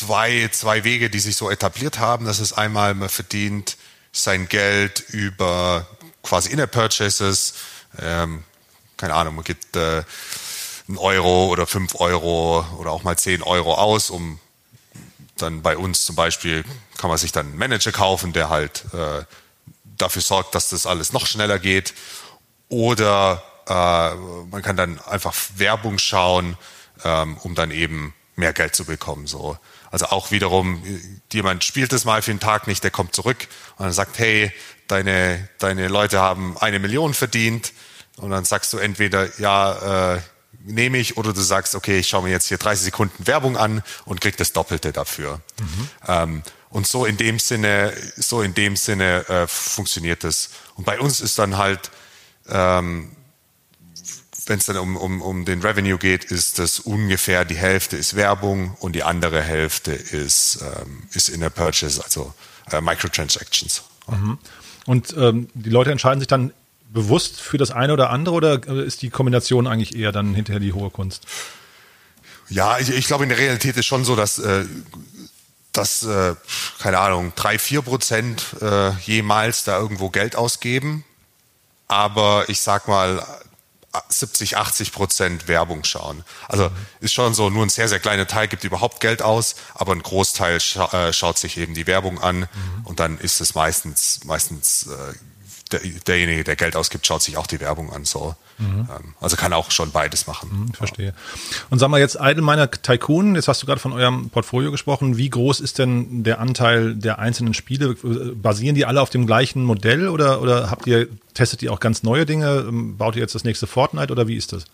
zwei, zwei Wege, die sich so etabliert haben. Das ist einmal, man verdient sein Geld über quasi Inner Purchases. Ähm, keine Ahnung, man gibt äh, einen Euro oder fünf Euro oder auch mal zehn Euro aus, um dann bei uns zum Beispiel kann man sich dann einen Manager kaufen, der halt äh, dafür sorgt, dass das alles noch schneller geht. Oder äh, man kann dann einfach Werbung schauen, ähm, um dann eben mehr Geld zu bekommen. So. Also auch wiederum, jemand spielt es mal für einen Tag nicht, der kommt zurück und dann sagt, hey, deine, deine Leute haben eine Million verdient. Und dann sagst du entweder, ja, äh, nehme ich, oder du sagst, okay, ich schaue mir jetzt hier 30 Sekunden Werbung an und krieg das Doppelte dafür. Mhm. Ähm, und so in dem Sinne, so in dem Sinne äh, funktioniert es. Und bei uns ist dann halt ähm, wenn es dann um, um, um den Revenue geht, ist das ungefähr die Hälfte ist Werbung und die andere Hälfte ist, ähm, ist in der Purchase, also äh, Microtransactions. Mhm. Und ähm, die Leute entscheiden sich dann bewusst für das eine oder andere oder ist die Kombination eigentlich eher dann hinterher die hohe Kunst? Ja, ich, ich glaube, in der Realität ist schon so, dass, äh, dass äh, keine Ahnung, drei, vier Prozent äh, jemals da irgendwo Geld ausgeben. Aber ich sag mal, 70, 80 Prozent Werbung schauen. Also ist schon so, nur ein sehr, sehr kleiner Teil gibt überhaupt Geld aus, aber ein Großteil scha äh, schaut sich eben die Werbung an mhm. und dann ist es meistens, meistens äh, der, derjenige, der Geld ausgibt, schaut sich auch die Werbung an. So. Mhm. Ähm, also kann auch schon beides machen. Mhm, verstehe. Und sag mal jetzt Idle Tycoon, jetzt hast du gerade von eurem Portfolio gesprochen. Wie groß ist denn der Anteil der einzelnen Spiele? Basieren die alle auf dem gleichen Modell oder, oder habt ihr, testet ihr auch ganz neue Dinge? Ähm, baut ihr jetzt das nächste Fortnite oder wie ist das?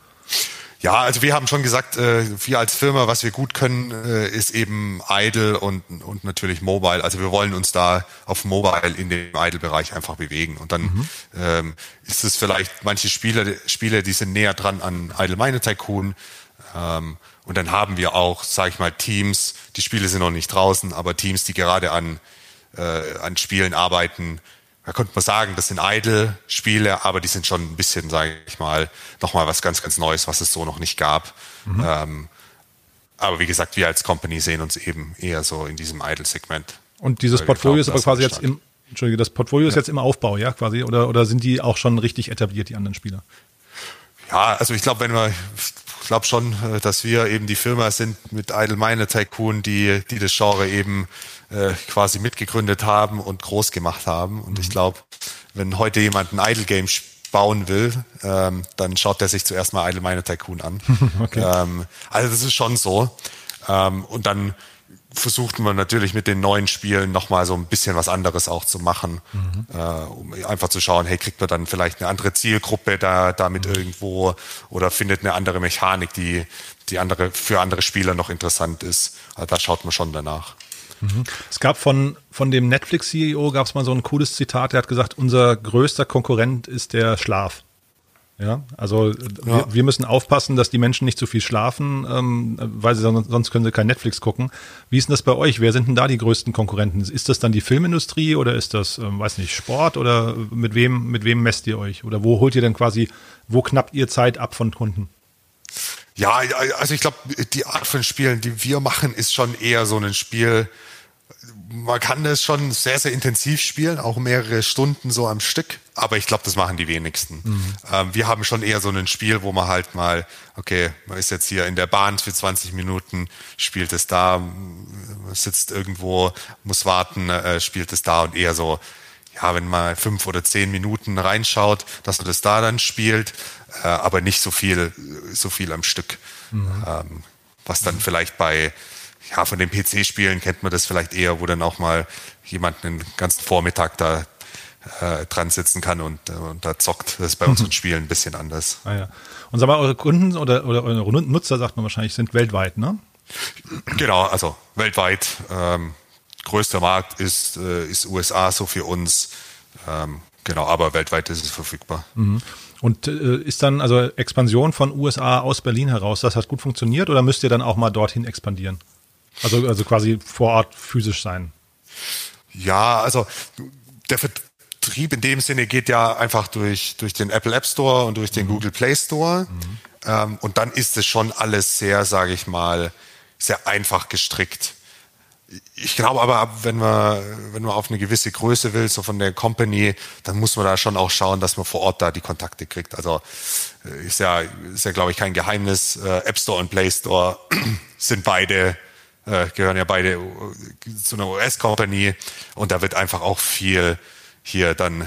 Ja, also wir haben schon gesagt, äh, wir als Firma, was wir gut können, äh, ist eben Idle und, und natürlich Mobile. Also wir wollen uns da auf Mobile in dem Idle-Bereich einfach bewegen. Und dann mhm. ähm, ist es vielleicht manche Spieler, Spiele, die sind näher dran an Idle Mine Tycoon. Ähm, und dann haben wir auch, sage ich mal, Teams, die Spiele sind noch nicht draußen, aber Teams, die gerade an, äh, an Spielen arbeiten, da könnte man sagen, das sind Idle-Spiele, aber die sind schon ein bisschen, sage ich mal, nochmal was ganz, ganz Neues, was es so noch nicht gab. Mhm. Ähm, aber wie gesagt, wir als Company sehen uns eben eher so in diesem Idle-Segment. Und dieses Portfolio glauben, ist aber quasi jetzt im, Entschuldige, das Portfolio ist jetzt im Aufbau, ja, quasi, oder, oder sind die auch schon richtig etabliert, die anderen Spieler? Ja, also ich glaube, wenn wir, ich glaube schon, äh, dass wir eben die Firma sind mit Idle Mine Tycoon, die, die das Genre eben äh, quasi mitgegründet haben und groß gemacht haben. Und mhm. ich glaube, wenn heute jemand ein Idle Game bauen will, ähm, dann schaut er sich zuerst mal Idle Miner Tycoon an. okay. ähm, also das ist schon so. Ähm, und dann versucht man natürlich mit den neuen Spielen nochmal so ein bisschen was anderes auch zu machen, mhm. äh, um einfach zu schauen, hey, kriegt man dann vielleicht eine andere Zielgruppe da damit mhm. irgendwo oder findet eine andere Mechanik, die die andere für andere Spieler noch interessant ist. Also da schaut man schon danach. Mhm. Es gab von, von dem Netflix-CEO gab es mal so ein cooles Zitat, der hat gesagt, unser größter Konkurrent ist der Schlaf. Ja, also ja. Wir, wir, müssen aufpassen, dass die Menschen nicht zu viel schlafen, ähm, weil sie sonst, sonst können sie kein Netflix gucken. Wie ist denn das bei euch? Wer sind denn da die größten Konkurrenten? Ist das dann die Filmindustrie oder ist das, ähm, weiß nicht, Sport oder mit wem, mit wem messt ihr euch? Oder wo holt ihr denn quasi, wo knappt ihr Zeit ab von Kunden? Ja, also ich glaube, die Art von Spielen, die wir machen, ist schon eher so ein Spiel. Man kann das schon sehr, sehr intensiv spielen, auch mehrere Stunden so am Stück. Aber ich glaube, das machen die wenigsten. Mhm. Ähm, wir haben schon eher so ein Spiel, wo man halt mal, okay, man ist jetzt hier in der Bahn für 20 Minuten, spielt es da, sitzt irgendwo, muss warten, äh, spielt es da und eher so, ja, wenn man fünf oder zehn Minuten reinschaut, dass man das da dann spielt äh, aber nicht so viel, so viel am Stück. Mhm. Ähm, was dann vielleicht bei, ja, von den PC-Spielen kennt man das vielleicht eher, wo dann auch mal jemand einen ganzen Vormittag da äh, dran sitzen kann und, äh, und da zockt. Das ist bei unseren Spielen ein bisschen anders. Ah, ja. Und sag mal, eure Kunden oder, oder eure Nutzer, sagt man wahrscheinlich, sind weltweit, ne? Genau, also weltweit. Ähm, größter Markt ist, äh, ist USA, so für uns. Ähm, genau, aber weltweit ist es verfügbar. Mhm. Und äh, ist dann also Expansion von USA aus Berlin heraus, das hat gut funktioniert oder müsst ihr dann auch mal dorthin expandieren? Also, also quasi vor Ort physisch sein? Ja, also der Vertrieb in dem Sinne geht ja einfach durch, durch den Apple App Store und durch den mhm. Google Play Store. Mhm. Ähm, und dann ist es schon alles sehr, sage ich mal, sehr einfach gestrickt. Ich glaube aber, wenn man, wenn man auf eine gewisse Größe will, so von der Company, dann muss man da schon auch schauen, dass man vor Ort da die Kontakte kriegt. Also äh, ist ja, ist ja glaube ich, kein Geheimnis. Äh, App Store und Play Store sind beide, äh, gehören ja beide zu einer US-Company und da wird einfach auch viel hier dann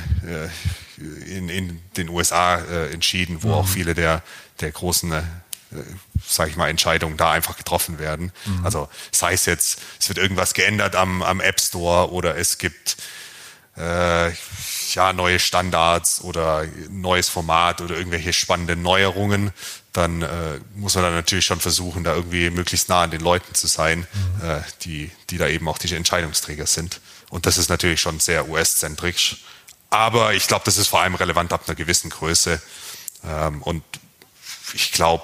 in, in den USA entschieden, wo mhm. auch viele der, der großen sage ich mal, Entscheidungen da einfach getroffen werden. Mhm. Also sei es jetzt, es wird irgendwas geändert am, am App Store oder es gibt äh, ja neue Standards oder neues Format oder irgendwelche spannenden Neuerungen, dann äh, muss man dann natürlich schon versuchen, da irgendwie möglichst nah an den Leuten zu sein, mhm. äh, die, die da eben auch die Entscheidungsträger sind. Und das ist natürlich schon sehr US-zentrisch. Aber ich glaube, das ist vor allem relevant ab einer gewissen Größe. Ähm, und ich glaube,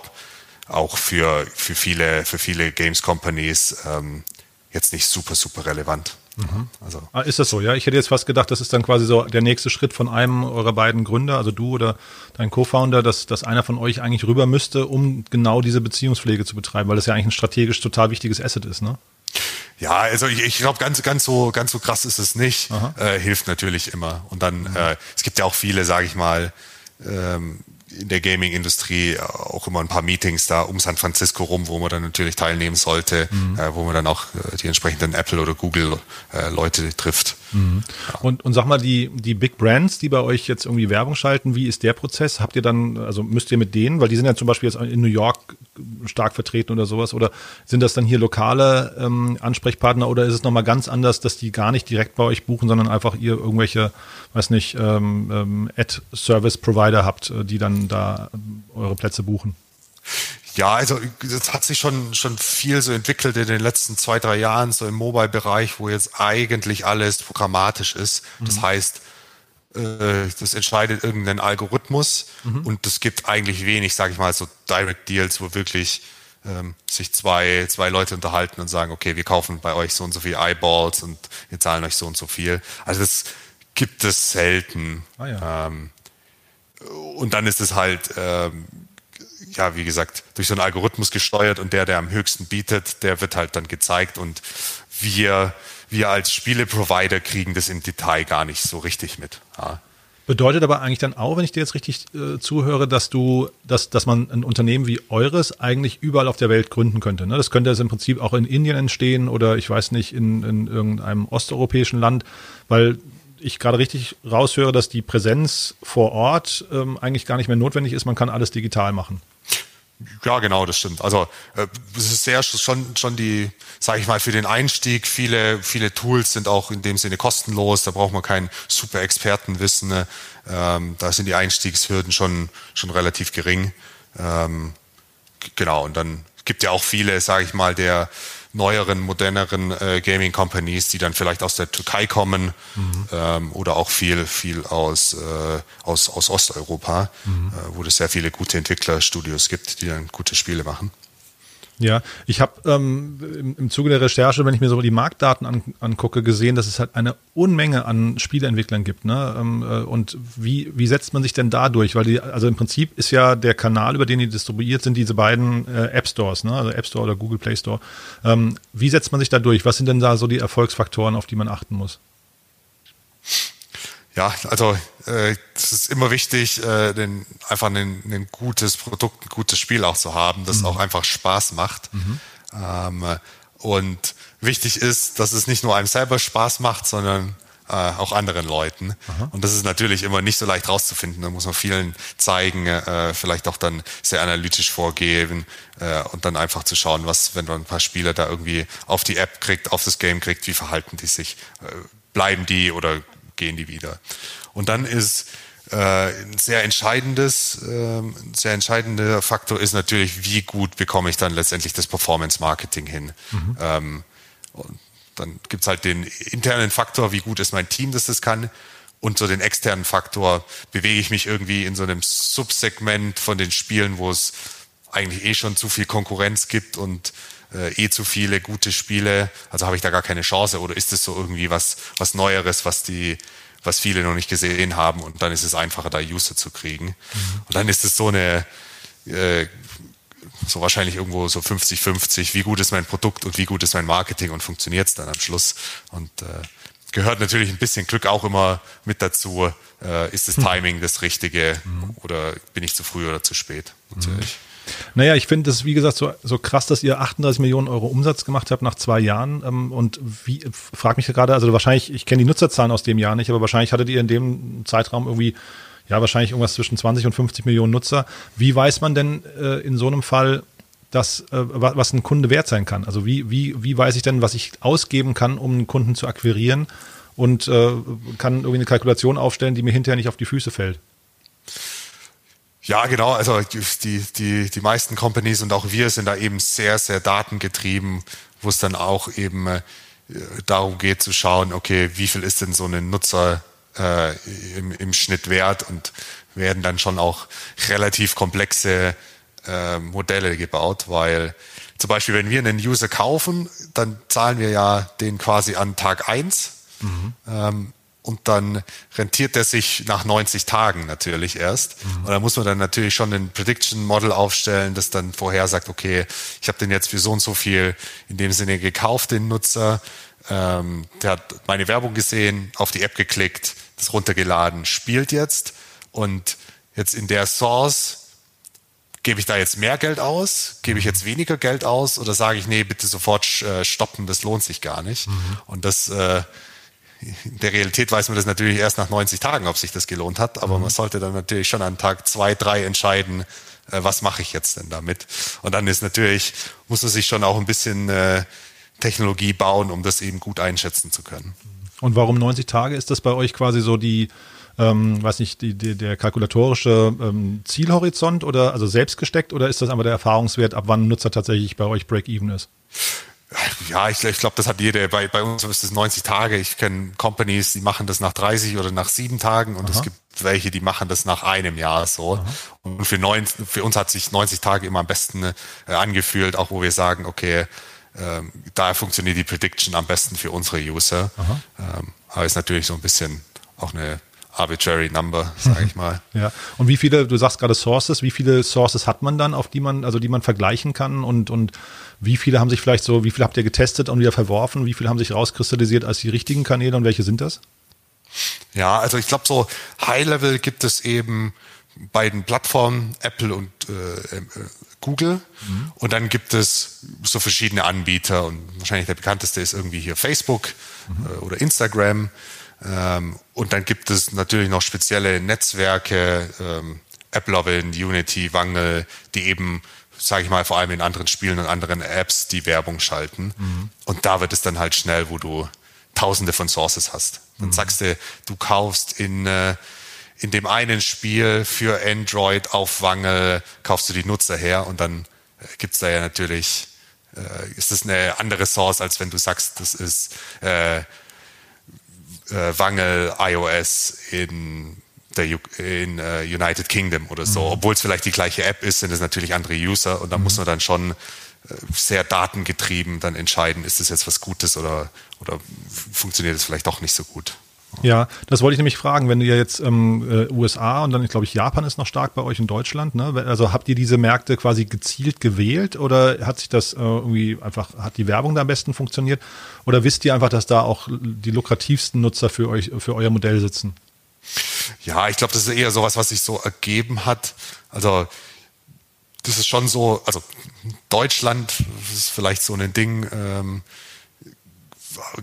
auch für, für viele, für viele Games Companies ähm, jetzt nicht super, super relevant. Mhm. Also. Ah, ist das so, ja? Ich hätte jetzt fast gedacht, das ist dann quasi so der nächste Schritt von einem eurer beiden Gründer, also du oder dein Co-Founder, dass, dass einer von euch eigentlich rüber müsste, um genau diese Beziehungspflege zu betreiben, weil das ja eigentlich ein strategisch total wichtiges Asset ist, ne? Ja, also ich, ich glaube, ganz, ganz so, ganz so krass ist es nicht. Äh, hilft natürlich immer. Und dann, mhm. äh, es gibt ja auch viele, sage ich mal, ähm, in der Gaming-Industrie auch immer ein paar Meetings da um San Francisco rum, wo man dann natürlich teilnehmen sollte, mhm. äh, wo man dann auch äh, die entsprechenden Apple oder Google äh, Leute trifft. Mhm. Ja. Und, und sag mal, die, die Big Brands, die bei euch jetzt irgendwie Werbung schalten, wie ist der Prozess? Habt ihr dann, also müsst ihr mit denen, weil die sind ja zum Beispiel jetzt in New York stark vertreten oder sowas, oder sind das dann hier lokale ähm, Ansprechpartner oder ist es nochmal ganz anders, dass die gar nicht direkt bei euch buchen, sondern einfach ihr irgendwelche, weiß nicht, ähm, ähm, Ad-Service-Provider habt, äh, die dann da eure Plätze buchen? Ja, also das hat sich schon schon viel so entwickelt in den letzten zwei, drei Jahren, so im Mobile-Bereich, wo jetzt eigentlich alles programmatisch ist. Das mhm. heißt, äh, das entscheidet irgendein Algorithmus mhm. und es gibt eigentlich wenig, sage ich mal, so Direct Deals, wo wirklich ähm, sich zwei, zwei Leute unterhalten und sagen, okay, wir kaufen bei euch so und so viel Eyeballs und wir zahlen euch so und so viel. Also das gibt es selten. Ah, ja. ähm, und dann ist es halt ähm, ja, wie gesagt, durch so einen Algorithmus gesteuert und der, der am höchsten bietet, der wird halt dann gezeigt und wir, wir als Spieleprovider kriegen das im Detail gar nicht so richtig mit. Ja. Bedeutet aber eigentlich dann auch, wenn ich dir jetzt richtig äh, zuhöre, dass du, dass, dass man ein Unternehmen wie eures eigentlich überall auf der Welt gründen könnte. Ne? Das könnte jetzt im Prinzip auch in Indien entstehen oder ich weiß nicht, in, in irgendeinem osteuropäischen Land, weil ich gerade richtig raushöre, dass die Präsenz vor Ort ähm, eigentlich gar nicht mehr notwendig ist. Man kann alles digital machen. Ja, genau, das stimmt. Also äh, es ist sehr schon schon die, sage ich mal, für den Einstieg. Viele viele Tools sind auch in dem Sinne kostenlos. Da braucht man kein super Expertenwissen. Ne? Ähm, da sind die Einstiegshürden schon schon relativ gering. Ähm, genau. Und dann gibt ja auch viele, sage ich mal, der neueren, moderneren äh, Gaming Companies, die dann vielleicht aus der Türkei kommen mhm. ähm, oder auch viel, viel aus, äh, aus, aus Osteuropa, mhm. äh, wo es sehr viele gute Entwicklerstudios gibt, die dann gute Spiele machen. Ja, ich habe ähm, im, im Zuge der Recherche, wenn ich mir so die Marktdaten an, angucke, gesehen, dass es halt eine Unmenge an Spieleentwicklern gibt. Ne? Ähm, äh, und wie, wie setzt man sich denn da durch? Weil die, also im Prinzip ist ja der Kanal, über den die distribuiert sind, diese beiden äh, App Stores, ne? also App Store oder Google Play Store. Ähm, wie setzt man sich da durch? Was sind denn da so die Erfolgsfaktoren, auf die man achten muss? Ja, also äh, es ist immer wichtig, äh, den, einfach ein, ein gutes Produkt, ein gutes Spiel auch zu haben, das mhm. auch einfach Spaß macht. Mhm. Ähm, und wichtig ist, dass es nicht nur einem selber Spaß macht, sondern äh, auch anderen Leuten. Aha. Und das ist natürlich immer nicht so leicht rauszufinden. Da muss man vielen zeigen, äh, vielleicht auch dann sehr analytisch vorgeben äh, und dann einfach zu schauen, was, wenn man ein paar Spieler da irgendwie auf die App kriegt, auf das Game kriegt, wie verhalten die sich? Äh, bleiben die oder gehen die wieder. Und dann ist äh, ein sehr entscheidendes, äh, ein sehr entscheidender Faktor ist natürlich, wie gut bekomme ich dann letztendlich das Performance Marketing hin. Mhm. Ähm, und dann gibt's halt den internen Faktor, wie gut ist mein Team, dass das kann. Und so den externen Faktor, bewege ich mich irgendwie in so einem Subsegment von den Spielen, wo es eigentlich eh schon zu viel Konkurrenz gibt und äh, eh zu viele gute Spiele, also habe ich da gar keine Chance oder ist es so irgendwie was, was Neueres, was die, was viele noch nicht gesehen haben und dann ist es einfacher, da User zu kriegen. Mhm. Und dann ist es so eine, äh, so wahrscheinlich irgendwo so 50-50, wie gut ist mein Produkt und wie gut ist mein Marketing und funktioniert es dann am Schluss. Und äh, gehört natürlich ein bisschen Glück auch immer mit dazu. Äh, ist das Timing das Richtige mhm. oder bin ich zu früh oder zu spät? Natürlich. Naja, ich finde es, wie gesagt, so, so krass, dass ihr 38 Millionen Euro Umsatz gemacht habt nach zwei Jahren. Ähm, und wie, frag mich gerade, also wahrscheinlich, ich kenne die Nutzerzahlen aus dem Jahr nicht, aber wahrscheinlich hattet ihr in dem Zeitraum irgendwie, ja, wahrscheinlich irgendwas zwischen 20 und 50 Millionen Nutzer. Wie weiß man denn äh, in so einem Fall, das, äh, was ein Kunde wert sein kann? Also wie, wie, wie weiß ich denn, was ich ausgeben kann, um einen Kunden zu akquirieren und äh, kann irgendwie eine Kalkulation aufstellen, die mir hinterher nicht auf die Füße fällt? Ja, genau. Also die, die, die meisten Companies und auch wir sind da eben sehr, sehr datengetrieben, wo es dann auch eben äh, darum geht zu schauen, okay, wie viel ist denn so ein Nutzer äh, im, im Schnitt wert und werden dann schon auch relativ komplexe äh, Modelle gebaut, weil zum Beispiel, wenn wir einen User kaufen, dann zahlen wir ja den quasi an Tag eins mhm. ähm, und dann rentiert er sich nach 90 Tagen natürlich erst. Mhm. Und da muss man dann natürlich schon ein Prediction Model aufstellen, das dann vorhersagt, okay, ich habe den jetzt für so und so viel in dem Sinne gekauft, den Nutzer. Ähm, der hat meine Werbung gesehen, auf die App geklickt, das runtergeladen, spielt jetzt und jetzt in der Source gebe ich da jetzt mehr Geld aus, gebe ich jetzt weniger Geld aus oder sage ich, nee, bitte sofort äh, stoppen, das lohnt sich gar nicht. Mhm. Und das äh, in der Realität weiß man das natürlich erst nach 90 Tagen, ob sich das gelohnt hat, aber mhm. man sollte dann natürlich schon an Tag zwei, drei entscheiden, äh, was mache ich jetzt denn damit. Und dann ist natürlich, muss man sich schon auch ein bisschen äh, Technologie bauen, um das eben gut einschätzen zu können. Und warum 90 Tage? Ist das bei euch quasi so die, ähm, weiß nicht, die, die, der kalkulatorische ähm, Zielhorizont oder also selbst gesteckt oder ist das einfach der Erfahrungswert, ab wann ein Nutzer tatsächlich bei euch Break-Even ist? Ja, ich, ich glaube, das hat jeder. Bei, bei uns ist es 90 Tage. Ich kenne Companies, die machen das nach 30 oder nach sieben Tagen und Aha. es gibt welche, die machen das nach einem Jahr so. Aha. Und für, neun, für uns hat sich 90 Tage immer am besten äh, angefühlt, auch wo wir sagen, okay, ähm, da funktioniert die Prediction am besten für unsere User. Ähm, aber ist natürlich so ein bisschen auch eine arbitrary number, sage ich mal. Ja. Und wie viele, du sagst gerade Sources, wie viele Sources hat man dann, auf die man, also die man vergleichen kann und, und wie viele haben sich vielleicht so, wie viele habt ihr getestet und wieder verworfen? Wie viele haben sich rauskristallisiert als die richtigen Kanäle und welche sind das? Ja, also ich glaube, so High-Level gibt es eben bei den Plattformen Apple und äh, äh, Google. Mhm. Und dann gibt es so verschiedene Anbieter und wahrscheinlich der bekannteste ist irgendwie hier Facebook mhm. äh, oder Instagram. Ähm, und dann gibt es natürlich noch spezielle Netzwerke, ähm, AppLovin, Unity, Wangel, die eben sage ich mal, vor allem in anderen Spielen und anderen Apps die Werbung schalten. Mhm. Und da wird es dann halt schnell, wo du tausende von Sources hast. Dann mhm. sagst du, du kaufst in, äh, in dem einen Spiel für Android auf Wange, kaufst du die Nutzer her und dann äh, gibt's da ja natürlich, äh, ist das eine andere Source, als wenn du sagst, das ist äh, äh, Wangel iOS in der in äh, United Kingdom oder so. Mhm. Obwohl es vielleicht die gleiche App ist, sind es natürlich andere User und da mhm. muss man dann schon äh, sehr datengetrieben dann entscheiden, ist das jetzt was Gutes oder, oder funktioniert es vielleicht doch nicht so gut. Ja, das wollte ich nämlich fragen, wenn du ja jetzt ähm, äh, USA und dann, glaube ich, Japan ist noch stark bei euch in Deutschland, ne? Also habt ihr diese Märkte quasi gezielt gewählt oder hat sich das äh, irgendwie einfach, hat die Werbung da am besten funktioniert? Oder wisst ihr einfach, dass da auch die lukrativsten Nutzer für euch, für euer Modell sitzen? Ja, ich glaube, das ist eher sowas, was sich so ergeben hat. Also das ist schon so, also Deutschland ist vielleicht so ein Ding, ähm,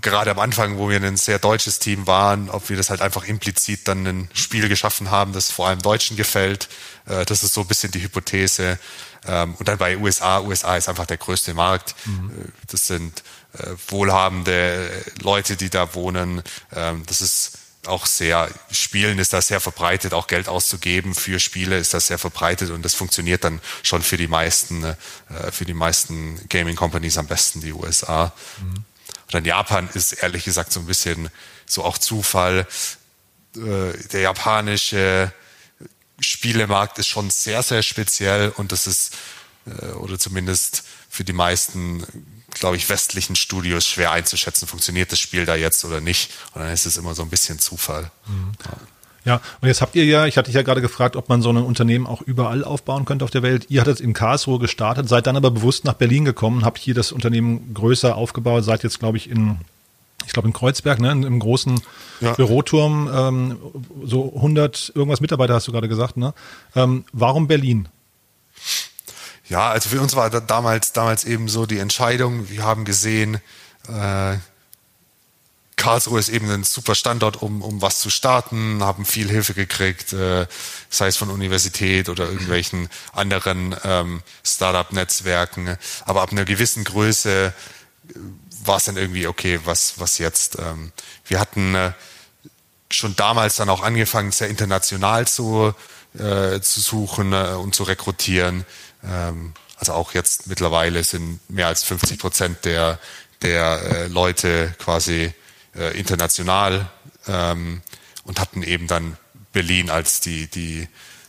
gerade am Anfang, wo wir ein sehr deutsches Team waren, ob wir das halt einfach implizit dann ein Spiel geschaffen haben, das vor allem Deutschen gefällt. Äh, das ist so ein bisschen die Hypothese. Ähm, und dann bei USA, USA ist einfach der größte Markt. Mhm. Äh, das sind äh, wohlhabende Leute, die da wohnen. Ähm, das ist auch sehr, Spielen ist da sehr verbreitet, auch Geld auszugeben für Spiele ist das sehr verbreitet und das funktioniert dann schon für die meisten, äh, für die meisten Gaming Companies am besten, die USA. Mhm. Und dann Japan ist ehrlich gesagt so ein bisschen so auch Zufall. Äh, der japanische Spielemarkt ist schon sehr, sehr speziell und das ist, äh, oder zumindest für die meisten glaube ich, westlichen Studios schwer einzuschätzen, funktioniert das Spiel da jetzt oder nicht. Und dann ist es immer so ein bisschen Zufall. Mhm. Ja. Ja, und jetzt habt ihr ja, ich hatte dich ja gerade gefragt, ob man so ein Unternehmen auch überall aufbauen könnte auf der Welt. Ihr hattet in Karlsruhe gestartet, seid dann aber bewusst nach Berlin gekommen, habt hier das Unternehmen größer aufgebaut, seid jetzt, glaube ich, in, ich glaube in Kreuzberg, ne, im großen ja. Büroturm, ähm, so 100 irgendwas Mitarbeiter hast du gerade gesagt, ne? Ähm, warum Berlin? Ja, also für uns war damals, damals eben so die Entscheidung, wir haben gesehen, äh, Karlsruhe ist eben ein super Standort, um, um was zu starten, haben viel Hilfe gekriegt, äh, sei es von Universität oder irgendwelchen anderen ähm, Startup-Netzwerken. Aber ab einer gewissen Größe äh, war es dann irgendwie, okay, was, was jetzt? Ähm, wir hatten äh, schon damals dann auch angefangen, sehr international zu, äh, zu suchen äh, und zu rekrutieren. Ähm, also auch jetzt mittlerweile sind mehr als 50 Prozent der, der äh, Leute quasi äh, international ähm, und hatten eben dann Berlin als die, die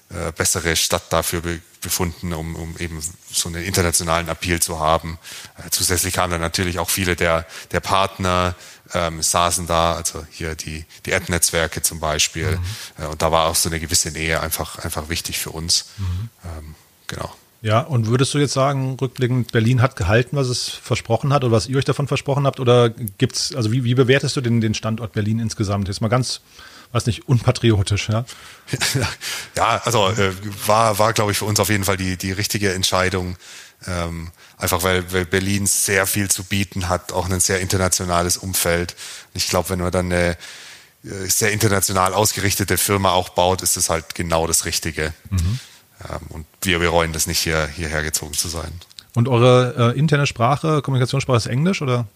äh, bessere Stadt dafür be befunden, um, um eben so einen internationalen Appeal zu haben. Äh, zusätzlich kamen dann natürlich auch viele der, der Partner, ähm, saßen da, also hier die, die Ad-Netzwerke zum Beispiel. Mhm. Äh, und da war auch so eine gewisse Nähe einfach, einfach wichtig für uns. Mhm. Ähm, genau. Ja, und würdest du jetzt sagen, rückblickend, Berlin hat gehalten, was es versprochen hat oder was ihr euch davon versprochen habt? Oder gibt's, also wie, wie bewertest du den, den Standort Berlin insgesamt? Jetzt mal ganz, weiß nicht, unpatriotisch, ja? ja, also äh, war, war glaube ich, für uns auf jeden Fall die, die richtige Entscheidung. Ähm, einfach weil, weil Berlin sehr viel zu bieten hat, auch ein sehr internationales Umfeld. Ich glaube, wenn man dann eine äh, sehr international ausgerichtete Firma auch baut, ist es halt genau das Richtige. Mhm. Ähm, und wir bereuen das nicht, hier, hierher gezogen zu sein. Und eure äh, interne Sprache, Kommunikationssprache ist Englisch oder?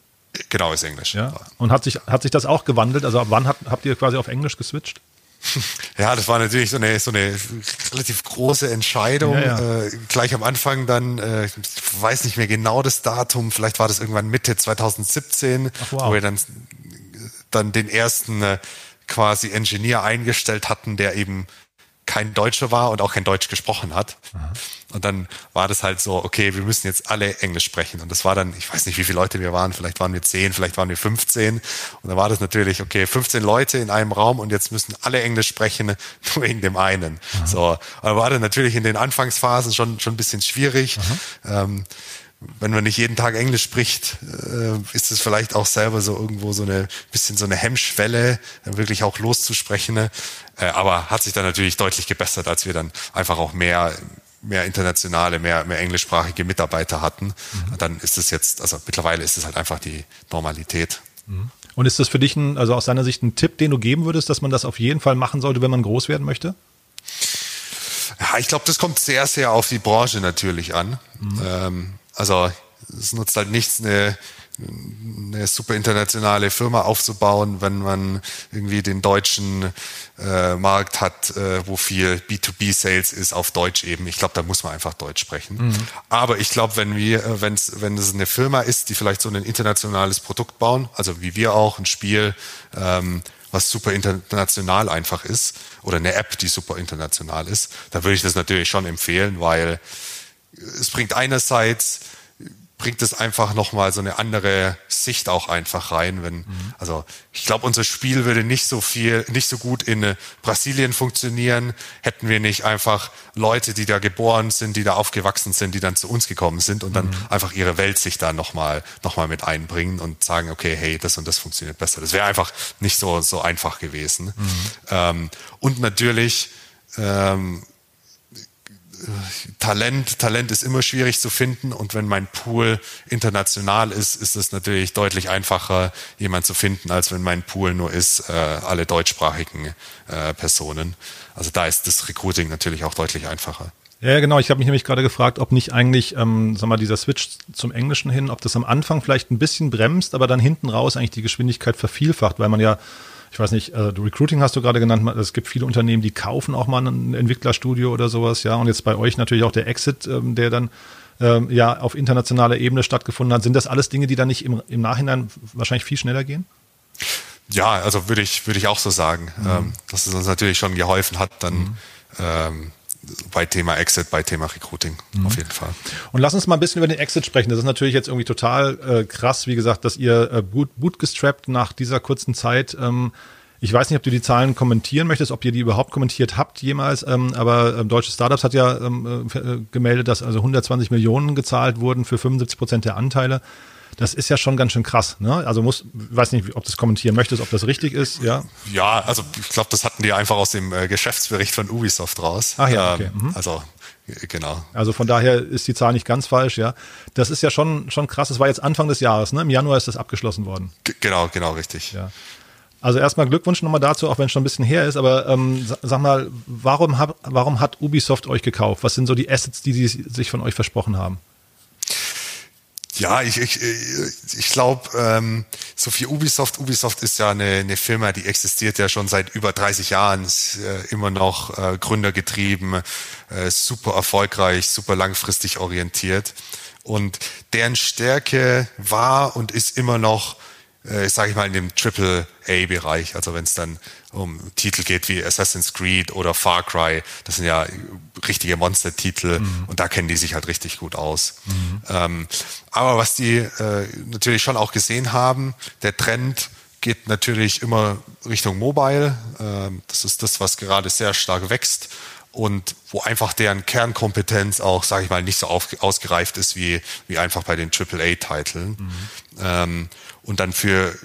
Genau, ist Englisch. Ja. Und hat sich, hat sich das auch gewandelt? Also ab wann habt, habt ihr quasi auf Englisch geswitcht? Ja, das war natürlich so eine, so eine relativ große Entscheidung. Ja, ja. Äh, gleich am Anfang dann, äh, ich weiß nicht mehr genau das Datum, vielleicht war das irgendwann Mitte 2017, Ach, wow. wo wir dann, dann den ersten äh, quasi Engineer eingestellt hatten, der eben kein Deutscher war und auch kein Deutsch gesprochen hat. Aha. Und dann war das halt so, okay, wir müssen jetzt alle Englisch sprechen. Und das war dann, ich weiß nicht, wie viele Leute wir waren, vielleicht waren wir zehn, vielleicht waren wir 15. Und dann war das natürlich, okay, 15 Leute in einem Raum und jetzt müssen alle Englisch sprechen, nur wegen dem einen. Aha. So, aber war dann natürlich in den Anfangsphasen schon, schon ein bisschen schwierig. Ähm, wenn man nicht jeden Tag Englisch spricht, äh, ist es vielleicht auch selber so irgendwo so eine bisschen so eine Hemmschwelle, wirklich auch loszusprechen. Äh, aber hat sich dann natürlich deutlich gebessert, als wir dann einfach auch mehr mehr internationale, mehr, mehr englischsprachige Mitarbeiter hatten. Mhm. Dann ist es jetzt, also mittlerweile ist es halt einfach die Normalität. Mhm. Und ist das für dich ein, also aus deiner Sicht ein Tipp, den du geben würdest, dass man das auf jeden Fall machen sollte, wenn man groß werden möchte? Ja, ich glaube, das kommt sehr, sehr auf die Branche natürlich an. Mhm. Ähm, also es nutzt halt nichts, eine, eine super internationale Firma aufzubauen, wenn man irgendwie den deutschen äh, Markt hat, äh, wo viel B2B-Sales ist auf Deutsch eben. Ich glaube, da muss man einfach Deutsch sprechen. Mhm. Aber ich glaube, wenn wir, äh, wenn's, wenn es eine Firma ist, die vielleicht so ein internationales Produkt bauen, also wie wir auch, ein Spiel, ähm, was super international einfach ist, oder eine App, die super international ist, da würde ich das natürlich schon empfehlen, weil es bringt einerseits bringt es einfach nochmal so eine andere Sicht auch einfach rein. Wenn, mhm. also ich glaube, unser Spiel würde nicht so viel, nicht so gut in Brasilien funktionieren, hätten wir nicht einfach Leute, die da geboren sind, die da aufgewachsen sind, die dann zu uns gekommen sind und dann mhm. einfach ihre Welt sich da nochmal noch mal mit einbringen und sagen, okay, hey, das und das funktioniert besser. Das wäre einfach nicht so, so einfach gewesen. Mhm. Ähm, und natürlich ähm, Talent, Talent ist immer schwierig zu finden und wenn mein Pool international ist, ist es natürlich deutlich einfacher, jemand zu finden, als wenn mein Pool nur ist, äh, alle deutschsprachigen äh, Personen. Also da ist das Recruiting natürlich auch deutlich einfacher. Ja, genau. Ich habe mich nämlich gerade gefragt, ob nicht eigentlich, ähm, sag mal, dieser Switch zum Englischen hin, ob das am Anfang vielleicht ein bisschen bremst, aber dann hinten raus eigentlich die Geschwindigkeit vervielfacht, weil man ja ich weiß nicht, äh, Recruiting hast du gerade genannt, es gibt viele Unternehmen, die kaufen auch mal ein Entwicklerstudio oder sowas, ja, und jetzt bei euch natürlich auch der Exit, ähm, der dann ähm, ja auf internationaler Ebene stattgefunden hat. Sind das alles Dinge, die dann nicht im, im Nachhinein wahrscheinlich viel schneller gehen? Ja, also würde ich, würde ich auch so sagen, mhm. ähm, dass es uns natürlich schon geholfen hat, dann mhm. ähm, bei Thema Exit, bei Thema Recruiting mhm. auf jeden Fall. Und lass uns mal ein bisschen über den Exit sprechen. Das ist natürlich jetzt irgendwie total äh, krass, wie gesagt, dass ihr äh, boot, bootgestrappt nach dieser kurzen Zeit. Ähm, ich weiß nicht, ob du die Zahlen kommentieren möchtest, ob ihr die überhaupt kommentiert habt jemals, ähm, aber ähm, Deutsche Startups hat ja ähm, äh, gemeldet, dass also 120 Millionen gezahlt wurden für 75 Prozent der Anteile das ist ja schon ganz schön krass. Ne? Also muss, weiß nicht, ob du das kommentieren möchtest, ob das richtig ist. Ja, ja also ich glaube, das hatten die einfach aus dem äh, Geschäftsbericht von Ubisoft raus. Ach ja, okay. Ähm, mhm. Also genau. Also von daher ist die Zahl nicht ganz falsch, ja. Das ist ja schon, schon krass. Das war jetzt Anfang des Jahres, ne? Im Januar ist das abgeschlossen worden. G genau, genau, richtig. Ja. Also erstmal Glückwunsch nochmal dazu, auch wenn es schon ein bisschen her ist, aber ähm, sag mal, warum, hab, warum hat Ubisoft euch gekauft? Was sind so die Assets, die sie sich von euch versprochen haben? Ja, ich, ich, ich glaube, ähm, so viel Ubisoft, Ubisoft ist ja eine, eine Firma, die existiert ja schon seit über 30 Jahren, ist, äh, immer noch äh, gründergetrieben, äh, super erfolgreich, super langfristig orientiert. Und deren Stärke war und ist immer noch äh, sage ich mal, in dem Triple-A-Bereich. Also wenn es dann um Titel geht wie Assassin's Creed oder Far Cry, das sind ja richtige Monster-Titel mhm. und da kennen die sich halt richtig gut aus. Mhm. Ähm, aber was die äh, natürlich schon auch gesehen haben, der Trend geht natürlich immer Richtung Mobile. Ähm, das ist das, was gerade sehr stark wächst und wo einfach deren Kernkompetenz auch, sage ich mal, nicht so auf, ausgereift ist wie, wie einfach bei den AAA-Titeln. Mhm. Ähm, und dann für,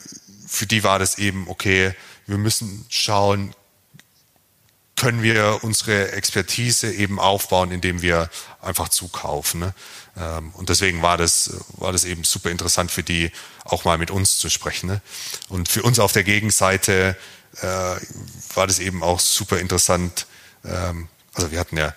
für die war das eben, okay, wir müssen schauen, können wir unsere Expertise eben aufbauen, indem wir einfach zukaufen. Ne? Ähm, und deswegen war das, war das eben super interessant für die, auch mal mit uns zu sprechen. Ne? Und für uns auf der Gegenseite äh, war das eben auch super interessant, ähm, also wir hatten ja,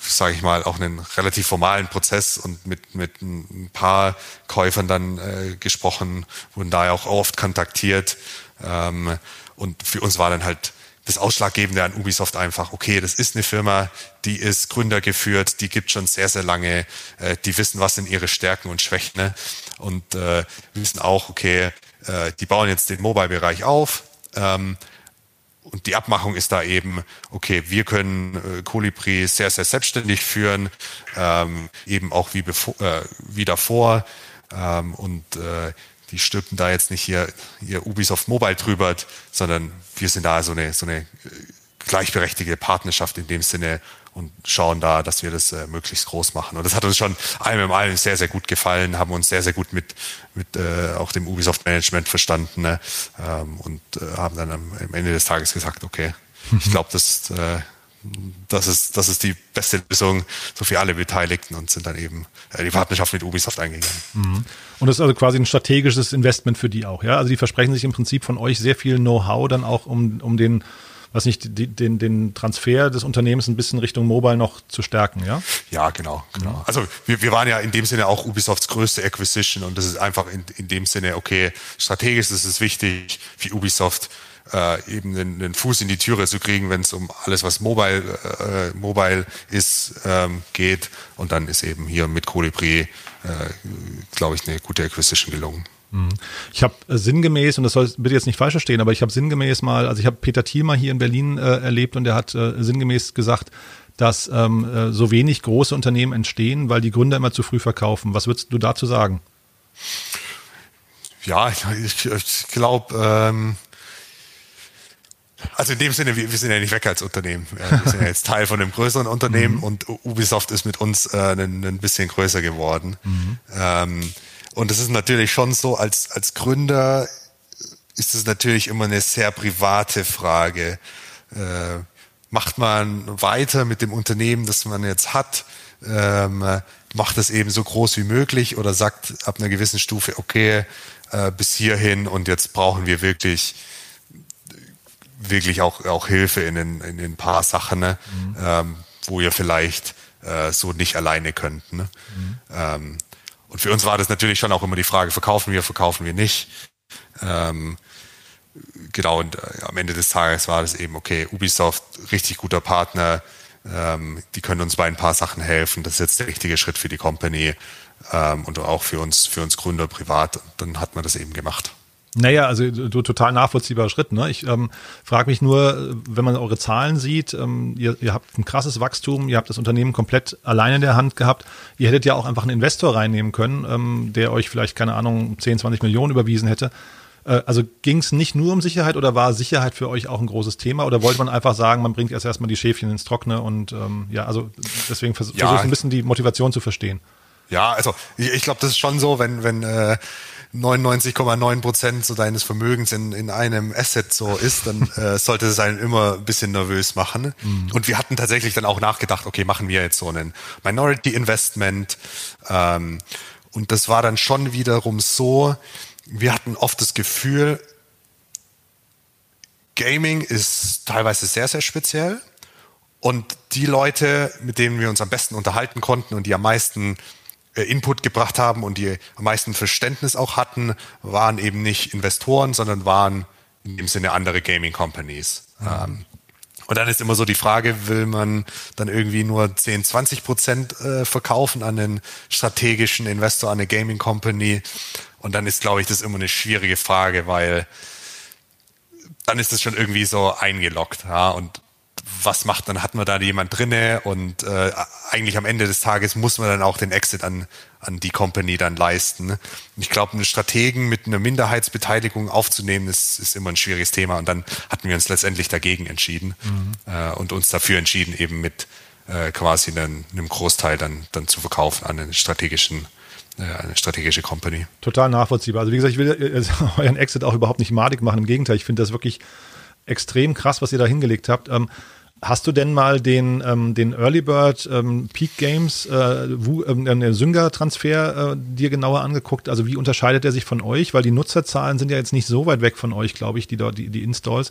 sage ich mal, auch einen relativ formalen Prozess und mit, mit ein paar Käufern dann äh, gesprochen, wurden da ja auch oft kontaktiert. Ähm, und für uns war dann halt das Ausschlaggebende an Ubisoft einfach, okay, das ist eine Firma, die ist gründergeführt, die gibt schon sehr, sehr lange, äh, die wissen, was sind ihre Stärken und Schwächen ne? und äh, wissen auch, okay, äh, die bauen jetzt den Mobile-Bereich auf, ähm, und die Abmachung ist da eben, okay, wir können äh, Colibri sehr, sehr selbstständig führen, ähm, eben auch wie, bevor, äh, wie davor. Ähm, und äh, die stülpen da jetzt nicht hier ihr Ubisoft Mobile drüber, sondern wir sind da so eine, so eine äh, gleichberechtigte Partnerschaft in dem Sinne und schauen da, dass wir das äh, möglichst groß machen. Und das hat uns schon allem im allem sehr, sehr gut gefallen, haben uns sehr, sehr gut mit, mit äh, auch dem Ubisoft Management verstanden ne? ähm, und äh, haben dann am, am, Ende des Tages gesagt, okay, ich glaube, das, äh, das, ist, das ist die beste Lösung so für alle Beteiligten und sind dann eben äh, die Partnerschaft mit Ubisoft eingegangen. Mhm. Und das ist also quasi ein strategisches Investment für die auch, ja? Also die versprechen sich im Prinzip von euch sehr viel Know-how dann auch, um, um den was nicht, die, den, den Transfer des Unternehmens ein bisschen Richtung Mobile noch zu stärken, ja? Ja, genau, genau. Mhm. Also wir, wir waren ja in dem Sinne auch Ubisofts größte Acquisition und das ist einfach in, in dem Sinne, okay, strategisch ist es wichtig, wie Ubisoft äh, eben einen, einen Fuß in die Türe zu kriegen, wenn es um alles, was mobile, äh, mobile ist, ähm, geht. Und dann ist eben hier mit Colibri, äh, glaube ich, eine gute Acquisition gelungen. Mhm. Ich habe äh, sinngemäß, und das soll bitte jetzt nicht falsch verstehen, aber ich habe sinngemäß mal, also ich habe Peter Thiel mal hier in Berlin äh, erlebt und der hat äh, sinngemäß gesagt, dass ähm, äh, so wenig große Unternehmen entstehen, weil die Gründer immer zu früh verkaufen. Was würdest du dazu sagen? Ja, ich, ich glaube, ähm, also in dem Sinne, wir, wir, sind ja nicht weg als Unternehmen. Wir sind ja jetzt Teil von einem größeren Unternehmen mhm. und Ubisoft ist mit uns äh, ein, ein bisschen größer geworden. Mhm. Ähm, und es ist natürlich schon so, als, als Gründer ist es natürlich immer eine sehr private Frage. Äh, macht man weiter mit dem Unternehmen, das man jetzt hat? Ähm, macht es eben so groß wie möglich oder sagt ab einer gewissen Stufe, okay, äh, bis hierhin und jetzt brauchen wir wirklich wirklich auch, auch Hilfe in ein, in ein paar Sachen, ne? mhm. ähm, wo ihr vielleicht äh, so nicht alleine könnt. Ne? Mhm. Ähm, und für uns war das natürlich schon auch immer die Frage, verkaufen wir, verkaufen wir nicht. Ähm, genau, und äh, am Ende des Tages war das eben, okay, Ubisoft, richtig guter Partner, ähm, die können uns bei ein paar Sachen helfen. Das ist jetzt der richtige Schritt für die Company ähm, und auch für uns, für uns Gründer privat. Dann hat man das eben gemacht. Naja, also du total nachvollziehbarer Schritt. Ne? Ich ähm, frage mich nur, wenn man eure Zahlen sieht, ähm, ihr, ihr habt ein krasses Wachstum, ihr habt das Unternehmen komplett alleine in der Hand gehabt. Ihr hättet ja auch einfach einen Investor reinnehmen können, ähm, der euch vielleicht, keine Ahnung, 10, 20 Millionen überwiesen hätte. Äh, also ging es nicht nur um Sicherheit oder war Sicherheit für euch auch ein großes Thema? Oder wollte man einfach sagen, man bringt erst erstmal die Schäfchen ins Trockene und ähm, ja, also deswegen vers ja, versuche ich ein bisschen die Motivation zu verstehen. Ja, also ich, ich glaube, das ist schon so, wenn, wenn äh, 99,9 Prozent so deines Vermögens in, in einem Asset so ist, dann äh, sollte es einen immer ein bisschen nervös machen. Mhm. Und wir hatten tatsächlich dann auch nachgedacht, okay, machen wir jetzt so einen Minority Investment. Ähm, und das war dann schon wiederum so, wir hatten oft das Gefühl, Gaming ist teilweise sehr, sehr speziell. Und die Leute, mit denen wir uns am besten unterhalten konnten und die am meisten Input gebracht haben und die am meisten Verständnis auch hatten, waren eben nicht Investoren, sondern waren in dem Sinne andere Gaming Companies. Mhm. Ähm, Und dann ist immer so die Frage, will man dann irgendwie nur 10, 20 Prozent äh, verkaufen an einen strategischen Investor, an eine Gaming Company? Und dann ist, glaube ich, das immer eine schwierige Frage, weil dann ist es schon irgendwie so eingeloggt. Ja? Und was macht, dann hat man da jemand drinne und äh, eigentlich am Ende des Tages muss man dann auch den Exit an, an die Company dann leisten. Ich glaube, einen Strategen mit einer Minderheitsbeteiligung aufzunehmen, ist, ist immer ein schwieriges Thema. Und dann hatten wir uns letztendlich dagegen entschieden mhm. äh, und uns dafür entschieden, eben mit äh, quasi einen, einem Großteil dann, dann zu verkaufen an einen strategischen äh, eine strategische Company. Total nachvollziehbar. Also wie gesagt, ich will euren Exit auch überhaupt nicht madig machen. Im Gegenteil, ich finde das wirklich extrem krass, was ihr da hingelegt habt. Ähm, hast du denn mal den, ähm, den Early Bird ähm, Peak Games äh, ähm, Synga-Transfer äh, dir genauer angeguckt? Also wie unterscheidet er sich von euch? Weil die Nutzerzahlen sind ja jetzt nicht so weit weg von euch, glaube ich, die, die, die Installs.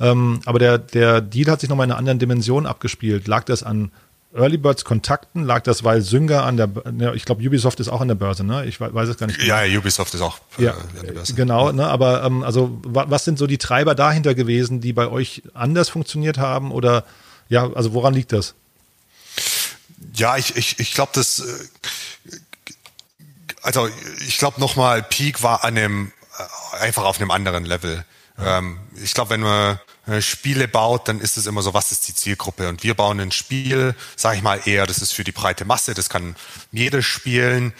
Ähm, aber der, der Deal hat sich nochmal in einer anderen Dimension abgespielt. Lag das an Early Birds Kontakten? Lag das, weil Synga an der, ja, ich glaube, Ubisoft ist auch an der Börse, ne? Ich weiß es gar nicht. Genau. Ja, Ubisoft ist auch äh, ja, an der Börse. Genau, ne? Aber ähm, also was sind so die Treiber dahinter gewesen, die bei euch anders funktioniert haben? Oder ja, also woran liegt das? Ja, ich, ich, ich glaube, das äh, also ich glaube nochmal, Peak war an einem äh, einfach auf einem anderen Level. Ähm, ich glaube, wenn man äh, Spiele baut, dann ist es immer so, was ist die Zielgruppe? Und wir bauen ein Spiel, sage ich mal eher, das ist für die breite Masse, das kann jeder spielen,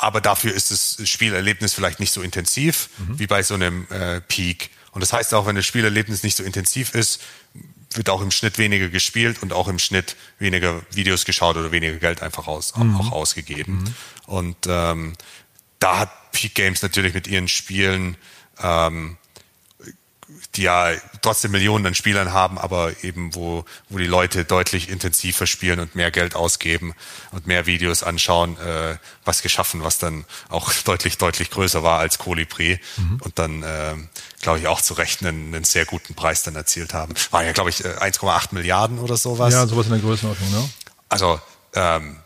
aber dafür ist das Spielerlebnis vielleicht nicht so intensiv mhm. wie bei so einem äh, Peak. Und das heißt auch, wenn das Spielerlebnis nicht so intensiv ist, wird auch im Schnitt weniger gespielt und auch im Schnitt weniger Videos geschaut oder weniger Geld einfach aus, mhm. auch ausgegeben. Mhm. Und ähm, da hat Peak Games natürlich mit ihren Spielen ähm, die ja trotzdem Millionen an Spielern haben, aber eben wo, wo die Leute deutlich intensiver spielen und mehr Geld ausgeben und mehr Videos anschauen, äh, was geschaffen, was dann auch deutlich, deutlich größer war als Colibri mhm. und dann, äh, glaube ich, auch zu Recht einen, einen sehr guten Preis dann erzielt haben. War ja, glaube ich, 1,8 äh, Milliarden oder sowas. Ja, sowas in der Größenordnung, ne? Also, ähm,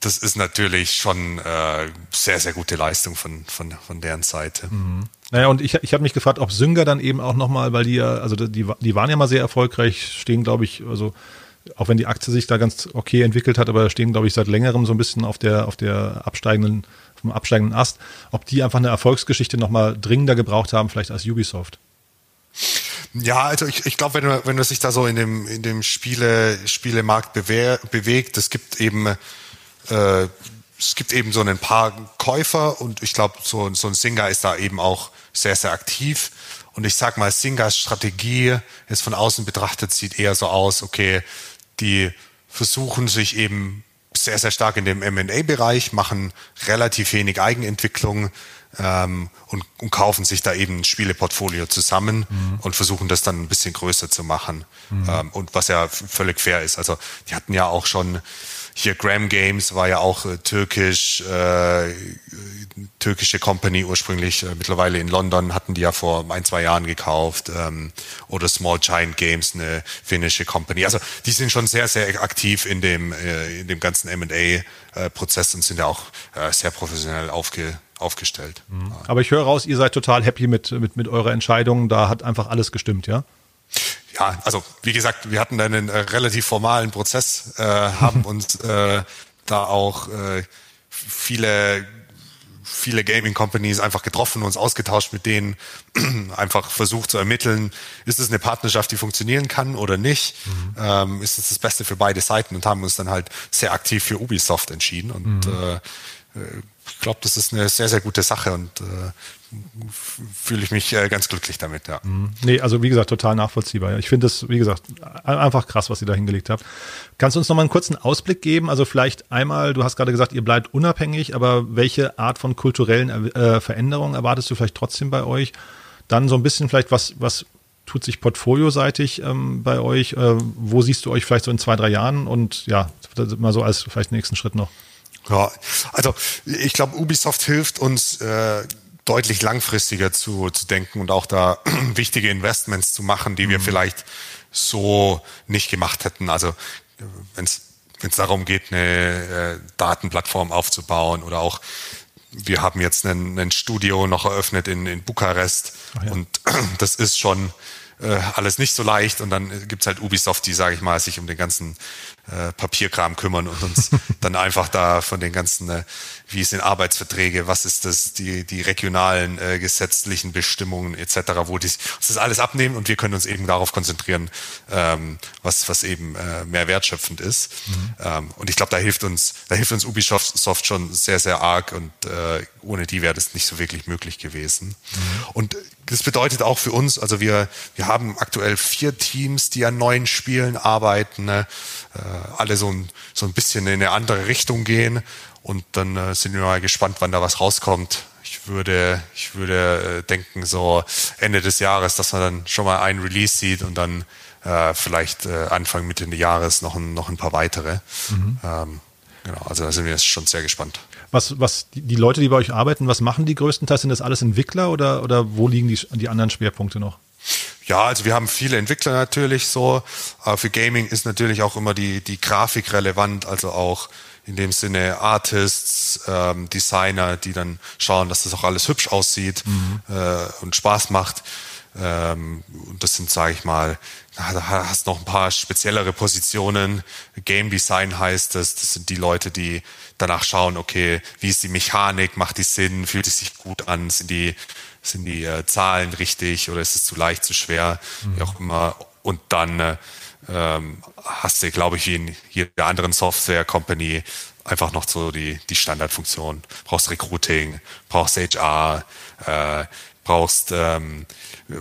das ist natürlich schon äh, sehr, sehr gute Leistung von, von, von deren Seite. Mhm. Naja, und ich, ich habe mich gefragt, ob Sünger dann eben auch nochmal, weil die ja, also die, die waren ja mal sehr erfolgreich, stehen, glaube ich, also auch wenn die Aktie sich da ganz okay entwickelt hat, aber stehen, glaube ich, seit längerem so ein bisschen auf der, auf der absteigenden, vom absteigenden Ast, ob die einfach eine Erfolgsgeschichte nochmal dringender gebraucht haben, vielleicht als Ubisoft. Ja, also ich, ich glaube, wenn wenn man sich da so in dem, in dem Spiele, Spielemarkt bewehr, bewegt, es gibt eben, äh, es gibt eben so ein paar Käufer und ich glaube, so, so ein Singer ist da eben auch sehr, sehr aktiv. Und ich sag mal, Singers Strategie jetzt von außen betrachtet sieht eher so aus, okay, die versuchen sich eben sehr, sehr stark in dem M&A-Bereich, machen relativ wenig Eigenentwicklung ähm, und, und, kaufen sich da eben ein Spieleportfolio zusammen mhm. und versuchen das dann ein bisschen größer zu machen. Mhm. Ähm, und was ja völlig fair ist. Also die hatten ja auch schon hier Graham Games war ja auch äh, türkisch, äh, türkische Company ursprünglich, äh, mittlerweile in London, hatten die ja vor ein, zwei Jahren gekauft. Ähm, oder Small Giant Games, eine finnische Company. Also die sind schon sehr, sehr aktiv in dem, äh, in dem ganzen M&A-Prozess und sind ja auch äh, sehr professionell aufge, aufgestellt. Mhm. Aber ich höre raus, ihr seid total happy mit, mit, mit eurer Entscheidung. Da hat einfach alles gestimmt, ja? Ja, also wie gesagt, wir hatten einen äh, relativ formalen Prozess, äh, haben uns äh, da auch äh, viele viele Gaming Companies einfach getroffen, uns ausgetauscht mit denen, einfach versucht zu ermitteln, ist es eine Partnerschaft, die funktionieren kann oder nicht, mhm. ähm, ist es das Beste für beide Seiten und haben uns dann halt sehr aktiv für Ubisoft entschieden und mhm. äh, äh ich glaube, das ist eine sehr, sehr gute Sache und äh, fühle ich mich äh, ganz glücklich damit, ja. Mhm. Nee, also wie gesagt, total nachvollziehbar. Ich finde das, wie gesagt, einfach krass, was ihr da hingelegt habt. Kannst du uns noch mal einen kurzen Ausblick geben? Also vielleicht einmal, du hast gerade gesagt, ihr bleibt unabhängig, aber welche Art von kulturellen äh, Veränderungen erwartest du vielleicht trotzdem bei euch? Dann so ein bisschen vielleicht, was, was tut sich portfolioseitig ähm, bei euch? Äh, wo siehst du euch vielleicht so in zwei, drei Jahren? Und ja, mal so als vielleicht nächsten Schritt noch. Ja, also ich glaube, Ubisoft hilft uns äh, deutlich langfristiger zu, zu denken und auch da wichtige Investments zu machen, die wir mhm. vielleicht so nicht gemacht hätten. Also wenn es es darum geht, eine äh, Datenplattform aufzubauen oder auch wir haben jetzt ein, ein Studio noch eröffnet in, in Bukarest ja. und das ist schon äh, alles nicht so leicht und dann gibt's halt Ubisoft, die, sage ich mal, sich um den ganzen äh, Papierkram kümmern und uns dann einfach da von den ganzen, äh, wie sind Arbeitsverträge, was ist das, die, die regionalen äh, gesetzlichen Bestimmungen etc., wo die uns das alles abnehmen und wir können uns eben darauf konzentrieren, ähm, was, was eben äh, mehr wertschöpfend ist. Mhm. Ähm, und ich glaube, da hilft uns, da hilft uns Ubisoft schon sehr, sehr arg und äh, ohne die wäre das nicht so wirklich möglich gewesen. Mhm. Und das bedeutet auch für uns, also wir, wir haben aktuell vier Teams, die an neuen Spielen arbeiten. Ne? Äh, alle so ein, so ein bisschen in eine andere Richtung gehen. Und dann äh, sind wir mal gespannt, wann da was rauskommt. Ich würde, ich würde äh, denken, so Ende des Jahres, dass man dann schon mal einen Release sieht und dann äh, vielleicht äh, Anfang, Mitte des Jahres noch ein, noch ein paar weitere. Mhm. Ähm, genau, also da sind wir jetzt schon sehr gespannt. Was, was die, die Leute, die bei euch arbeiten, was machen die größtenteils? Sind das alles Entwickler oder, oder wo liegen die, die anderen Schwerpunkte noch? Ja, also wir haben viele Entwickler natürlich so. Aber für Gaming ist natürlich auch immer die, die Grafik relevant, also auch in dem Sinne Artists, ähm, Designer, die dann schauen, dass das auch alles hübsch aussieht mhm. äh, und Spaß macht. Ähm, und das sind, sage ich mal, da hast noch ein paar speziellere Positionen. Game Design heißt das. Das sind die Leute, die danach schauen, okay, wie ist die Mechanik, macht die Sinn, fühlt es sich gut an, sind die sind die äh, Zahlen richtig oder ist es zu leicht, zu schwer, mhm. wie auch immer. Und dann äh, ähm, hast du, glaube ich, wie in jeder anderen Software-Company einfach noch so die, die Standardfunktion. Brauchst Recruiting, brauchst HR, äh, brauchst, ähm,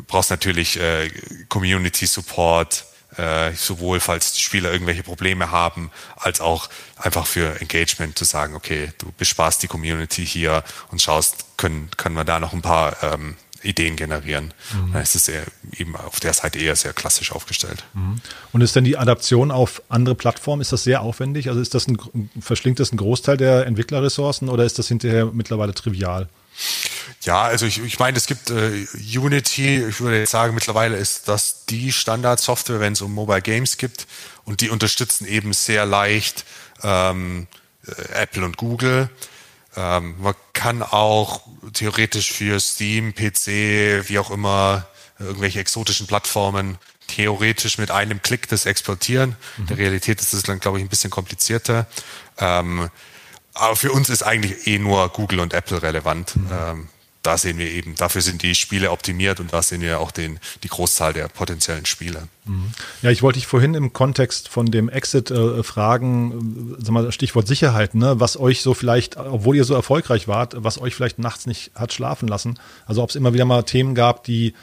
brauchst natürlich äh, Community Support, äh, sowohl falls die Spieler irgendwelche Probleme haben, als auch einfach für Engagement zu sagen, okay, du bespaßt die Community hier und schaust, können, können wir da noch ein paar ähm, Ideen generieren. Mhm. Dann ist es eben auf der Seite eher sehr klassisch aufgestellt. Mhm. Und ist denn die Adaption auf andere Plattformen, ist das sehr aufwendig? Also ist das ein, verschlingt das einen Großteil der Entwicklerressourcen oder ist das hinterher mittlerweile trivial? Ja, also ich, ich meine, es gibt äh, Unity, ich würde jetzt sagen, mittlerweile ist das die Standardsoftware, wenn es um Mobile Games gibt und die unterstützen eben sehr leicht ähm, äh, Apple und Google. Ähm, man kann auch theoretisch für Steam, PC, wie auch immer, irgendwelche exotischen Plattformen theoretisch mit einem Klick das exportieren. Mhm. In der Realität ist das dann, glaube ich, ein bisschen komplizierter. Ähm, aber für uns ist eigentlich eh nur Google und Apple relevant. Mhm. Ähm, da sehen wir eben, dafür sind die Spiele optimiert und da sehen wir auch den, die Großzahl der potenziellen Spiele. Mhm. Ja, ich wollte dich vorhin im Kontext von dem Exit äh, fragen, sag mal, Stichwort Sicherheit, ne? was euch so vielleicht, obwohl ihr so erfolgreich wart, was euch vielleicht nachts nicht hat schlafen lassen. Also ob es immer wieder mal Themen gab, die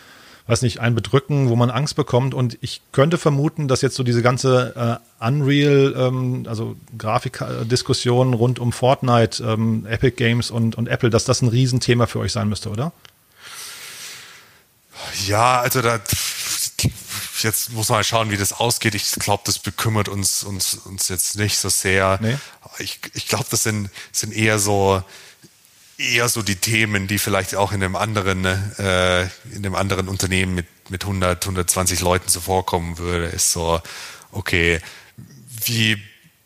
weiß nicht, ein Bedrücken, wo man Angst bekommt. Und ich könnte vermuten, dass jetzt so diese ganze äh, Unreal, ähm, also Grafikdiskussion rund um Fortnite, ähm, Epic Games und, und Apple, dass das ein Riesenthema für euch sein müsste, oder? Ja, also da jetzt muss man mal schauen, wie das ausgeht. Ich glaube, das bekümmert uns, uns, uns jetzt nicht so sehr. Nee. Ich, ich glaube, das sind, sind eher so eher so die Themen, die vielleicht auch in einem anderen, äh, in einem anderen Unternehmen mit, mit 100, 120 Leuten so vorkommen würde, ist so, okay, wie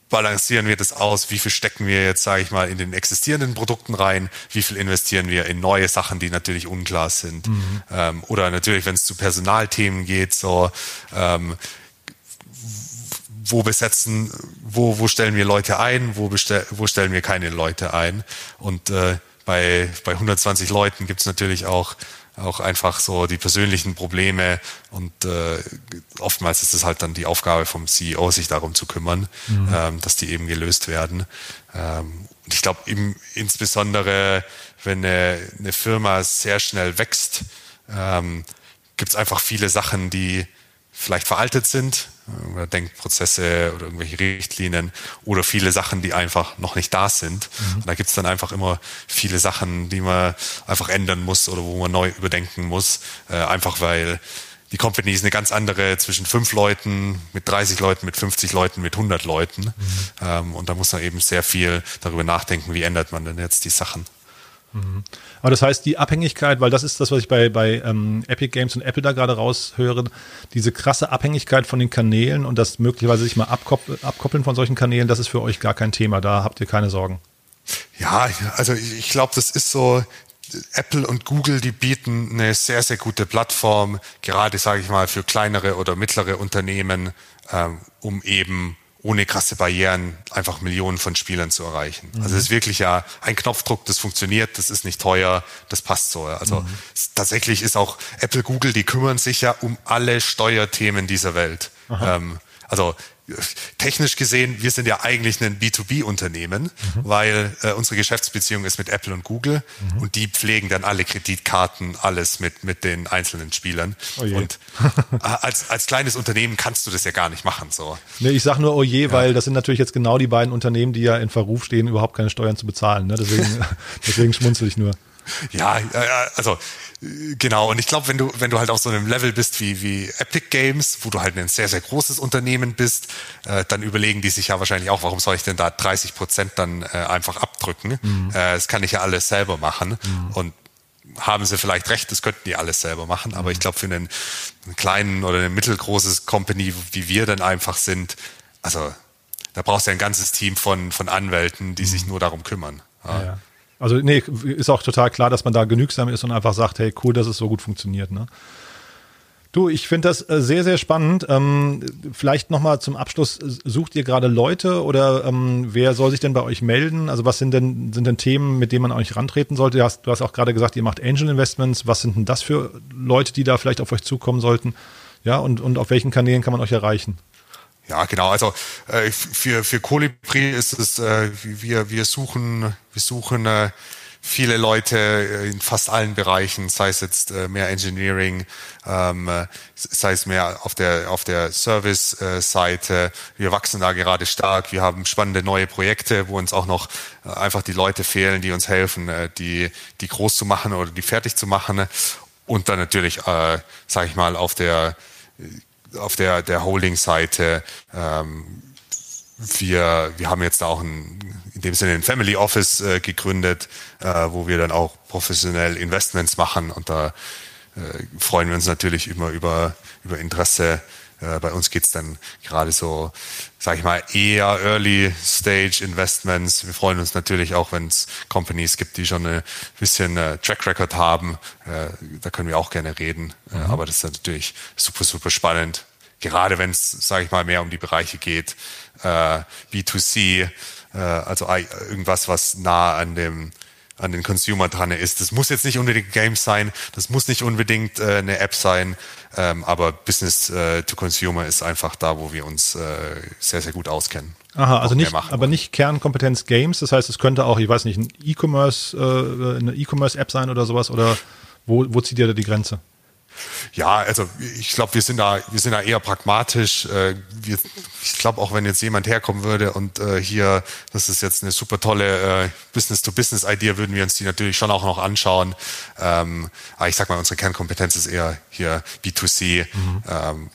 balancieren wir das aus? Wie viel stecken wir jetzt, sage ich mal, in den existierenden Produkten rein? Wie viel investieren wir in neue Sachen, die natürlich unklar sind? Mhm. Ähm, oder natürlich, wenn es zu Personalthemen geht, so ähm, wo besetzen, wo, wo stellen wir Leute ein, wo, bestell, wo stellen wir keine Leute ein? Und äh, bei, bei 120 Leuten gibt es natürlich auch, auch einfach so die persönlichen Probleme und äh, oftmals ist es halt dann die Aufgabe vom CEO, sich darum zu kümmern, mhm. ähm, dass die eben gelöst werden. Ähm, und ich glaube, insbesondere, wenn eine, eine Firma sehr schnell wächst, ähm, gibt es einfach viele Sachen, die vielleicht veraltet sind, oder Denkprozesse oder irgendwelche Richtlinien oder viele Sachen, die einfach noch nicht da sind. Mhm. Und da gibt's dann einfach immer viele Sachen, die man einfach ändern muss oder wo man neu überdenken muss, äh, einfach weil die Company ist eine ganz andere zwischen fünf Leuten, mit 30 Leuten, mit 50 Leuten, mit 100 Leuten. Mhm. Ähm, und da muss man eben sehr viel darüber nachdenken, wie ändert man denn jetzt die Sachen. Mhm. Aber das heißt, die Abhängigkeit, weil das ist das, was ich bei, bei ähm, Epic Games und Apple da gerade raushöre, diese krasse Abhängigkeit von den Kanälen und das möglicherweise sich mal abkoppeln, abkoppeln von solchen Kanälen, das ist für euch gar kein Thema. Da habt ihr keine Sorgen. Ja, also ich glaube, das ist so Apple und Google, die bieten eine sehr, sehr gute Plattform, gerade sage ich mal für kleinere oder mittlere Unternehmen, ähm, um eben ohne krasse Barrieren einfach Millionen von Spielern zu erreichen. Mhm. Also es ist wirklich ja ein Knopfdruck, das funktioniert, das ist nicht teuer, das passt so. Also mhm. tatsächlich ist auch Apple, Google, die kümmern sich ja um alle Steuerthemen dieser Welt. Ähm, also technisch gesehen, wir sind ja eigentlich ein B2B-Unternehmen, mhm. weil äh, unsere Geschäftsbeziehung ist mit Apple und Google mhm. und die pflegen dann alle Kreditkarten, alles mit, mit den einzelnen Spielern. Oh und äh, als, als kleines Unternehmen kannst du das ja gar nicht machen. So. Nee, ich sage nur oh je, ja. weil das sind natürlich jetzt genau die beiden Unternehmen, die ja in Verruf stehen, überhaupt keine Steuern zu bezahlen. Ne? Deswegen, deswegen schmunzel ich nur. Ja, also Genau, und ich glaube, wenn du, wenn du halt auf so einem Level bist wie, wie Epic Games, wo du halt ein sehr, sehr großes Unternehmen bist, äh, dann überlegen die sich ja wahrscheinlich auch, warum soll ich denn da 30 Prozent dann äh, einfach abdrücken? Mhm. Äh, das kann ich ja alles selber machen. Mhm. Und haben sie vielleicht recht, das könnten die alles selber machen, aber ich glaube, für einen, einen kleinen oder ein mittelgroßes Company, wie wir dann einfach sind, also da brauchst du ja ein ganzes Team von, von Anwälten, die mhm. sich nur darum kümmern. Ja. Ja. Also nee, ist auch total klar, dass man da genügsam ist und einfach sagt, hey, cool, dass es so gut funktioniert. Ne? Du, ich finde das äh, sehr, sehr spannend. Ähm, vielleicht nochmal zum Abschluss, sucht ihr gerade Leute oder ähm, wer soll sich denn bei euch melden? Also was sind denn, sind denn Themen, mit denen man euch rantreten sollte? Du hast, du hast auch gerade gesagt, ihr macht Angel Investments. Was sind denn das für Leute, die da vielleicht auf euch zukommen sollten? Ja, und, und auf welchen Kanälen kann man euch erreichen? Ja, genau. Also äh, für für Colibri ist es äh, wir wir suchen wir suchen äh, viele Leute äh, in fast allen Bereichen, sei es jetzt äh, mehr Engineering, ähm, äh, sei es mehr auf der auf der Service-Seite. Wir wachsen da gerade stark. Wir haben spannende neue Projekte, wo uns auch noch einfach die Leute fehlen, die uns helfen, die die groß zu machen oder die fertig zu machen. Und dann natürlich, äh, sage ich mal, auf der auf der, der Holding-Seite. Ähm, wir, wir haben jetzt auch ein, in dem Sinne ein Family Office äh, gegründet, äh, wo wir dann auch professionell Investments machen und da äh, freuen wir uns natürlich immer über, über Interesse äh, bei uns geht's dann gerade so, sage ich mal, eher Early Stage Investments. Wir freuen uns natürlich auch, wenn es Companies gibt, die schon ein bisschen äh, Track Record haben. Äh, da können wir auch gerne reden. Äh, mhm. aber das ist natürlich super, super spannend. Gerade wenn es, sage ich mal, mehr um die Bereiche geht, äh, B2C, äh, also irgendwas, was nah an dem an den Consumer dran ist. Das muss jetzt nicht unbedingt Games sein, das muss nicht unbedingt äh, eine App sein, ähm, aber Business äh, to Consumer ist einfach da, wo wir uns äh, sehr, sehr gut auskennen. Aha, also nicht, aber nicht Kernkompetenz Games. Das heißt, es könnte auch, ich weiß nicht, ein E-Commerce, äh, eine E-Commerce-App sein oder sowas oder wo, wo zieht ihr da die Grenze? Ja, also ich glaube, wir sind da, wir sind da eher pragmatisch. Äh, wir, ich glaube, auch wenn jetzt jemand herkommen würde und äh, hier, das ist jetzt eine super tolle äh, Business-to-Business-Idee, würden wir uns die natürlich schon auch noch anschauen. Ähm, aber ich sag mal, unsere Kernkompetenz ist eher hier B2C, mhm. ähm,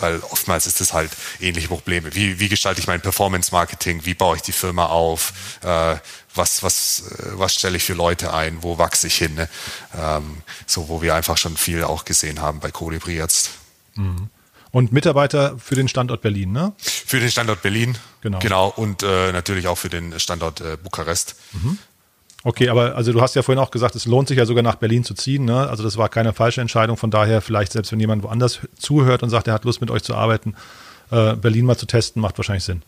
weil oftmals ist es halt ähnliche Probleme. Wie, wie gestalte ich mein Performance-Marketing? Wie baue ich die Firma auf? Äh, was, was, äh, was stelle ich für Leute ein? Wo wachse ich hin? Ne? Ähm, so, wo wir einfach schon viel auch gesehen haben bei Colibri jetzt. Mhm. Und Mitarbeiter für den Standort Berlin, ne? Für den Standort Berlin, genau. Genau, und äh, natürlich auch für den Standort äh, Bukarest. Mhm. Okay, aber also du hast ja vorhin auch gesagt, es lohnt sich ja sogar nach Berlin zu ziehen. Ne? Also das war keine falsche Entscheidung. Von daher vielleicht selbst wenn jemand woanders zuhört und sagt, er hat Lust mit euch zu arbeiten, äh, Berlin mal zu testen, macht wahrscheinlich Sinn.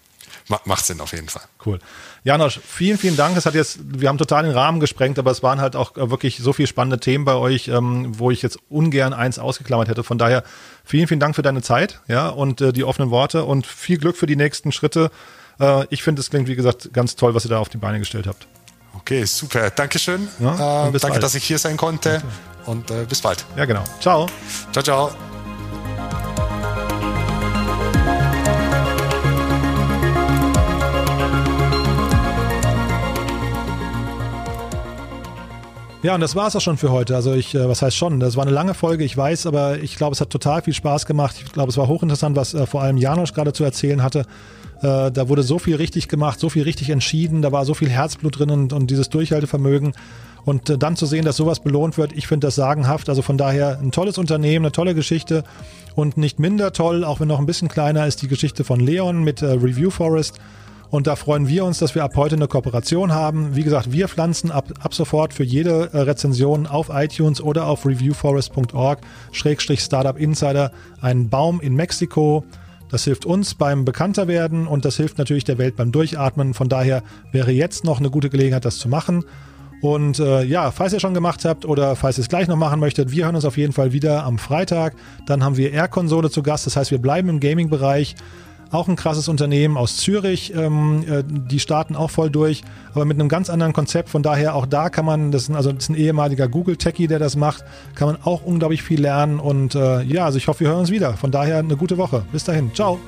Macht Sinn auf jeden Fall. Cool. Janosch, vielen, vielen Dank. Es hat jetzt, wir haben total den Rahmen gesprengt, aber es waren halt auch äh, wirklich so viele spannende Themen bei euch, ähm, wo ich jetzt ungern eins ausgeklammert hätte. Von daher vielen, vielen Dank für deine Zeit, ja, und äh, die offenen Worte und viel Glück für die nächsten Schritte. Äh, ich finde, es klingt, wie gesagt, ganz toll, was ihr da auf die Beine gestellt habt. Okay, super. Dankeschön. Ja, äh, danke, bald. dass ich hier sein konnte. Okay. Und äh, bis bald. Ja, genau. Ciao. Ciao, ciao. Ja, und das war es auch schon für heute. Also ich, äh, was heißt schon? Das war eine lange Folge, ich weiß, aber ich glaube, es hat total viel Spaß gemacht. Ich glaube, es war hochinteressant, was äh, vor allem Janosch gerade zu erzählen hatte. Äh, da wurde so viel richtig gemacht, so viel richtig entschieden, da war so viel Herzblut drin und, und dieses Durchhaltevermögen. Und äh, dann zu sehen, dass sowas belohnt wird, ich finde das sagenhaft. Also von daher ein tolles Unternehmen, eine tolle Geschichte und nicht minder toll, auch wenn noch ein bisschen kleiner ist, die Geschichte von Leon mit äh, Review Forest. Und da freuen wir uns, dass wir ab heute eine Kooperation haben. Wie gesagt, wir pflanzen ab, ab sofort für jede äh, Rezension auf iTunes oder auf reviewforest.org-startup insider einen Baum in Mexiko. Das hilft uns beim Bekannterwerden und das hilft natürlich der Welt beim Durchatmen. Von daher wäre jetzt noch eine gute Gelegenheit, das zu machen. Und äh, ja, falls ihr schon gemacht habt oder falls ihr es gleich noch machen möchtet, wir hören uns auf jeden Fall wieder am Freitag. Dann haben wir R-Konsole zu Gast. Das heißt, wir bleiben im Gaming-Bereich. Auch ein krasses Unternehmen aus Zürich. Ähm, äh, die starten auch voll durch, aber mit einem ganz anderen Konzept. Von daher auch da kann man, das ist, also das ist ein ehemaliger Google-Techie, der das macht, kann man auch unglaublich viel lernen. Und äh, ja, also ich hoffe, wir hören uns wieder. Von daher eine gute Woche. Bis dahin. Ciao.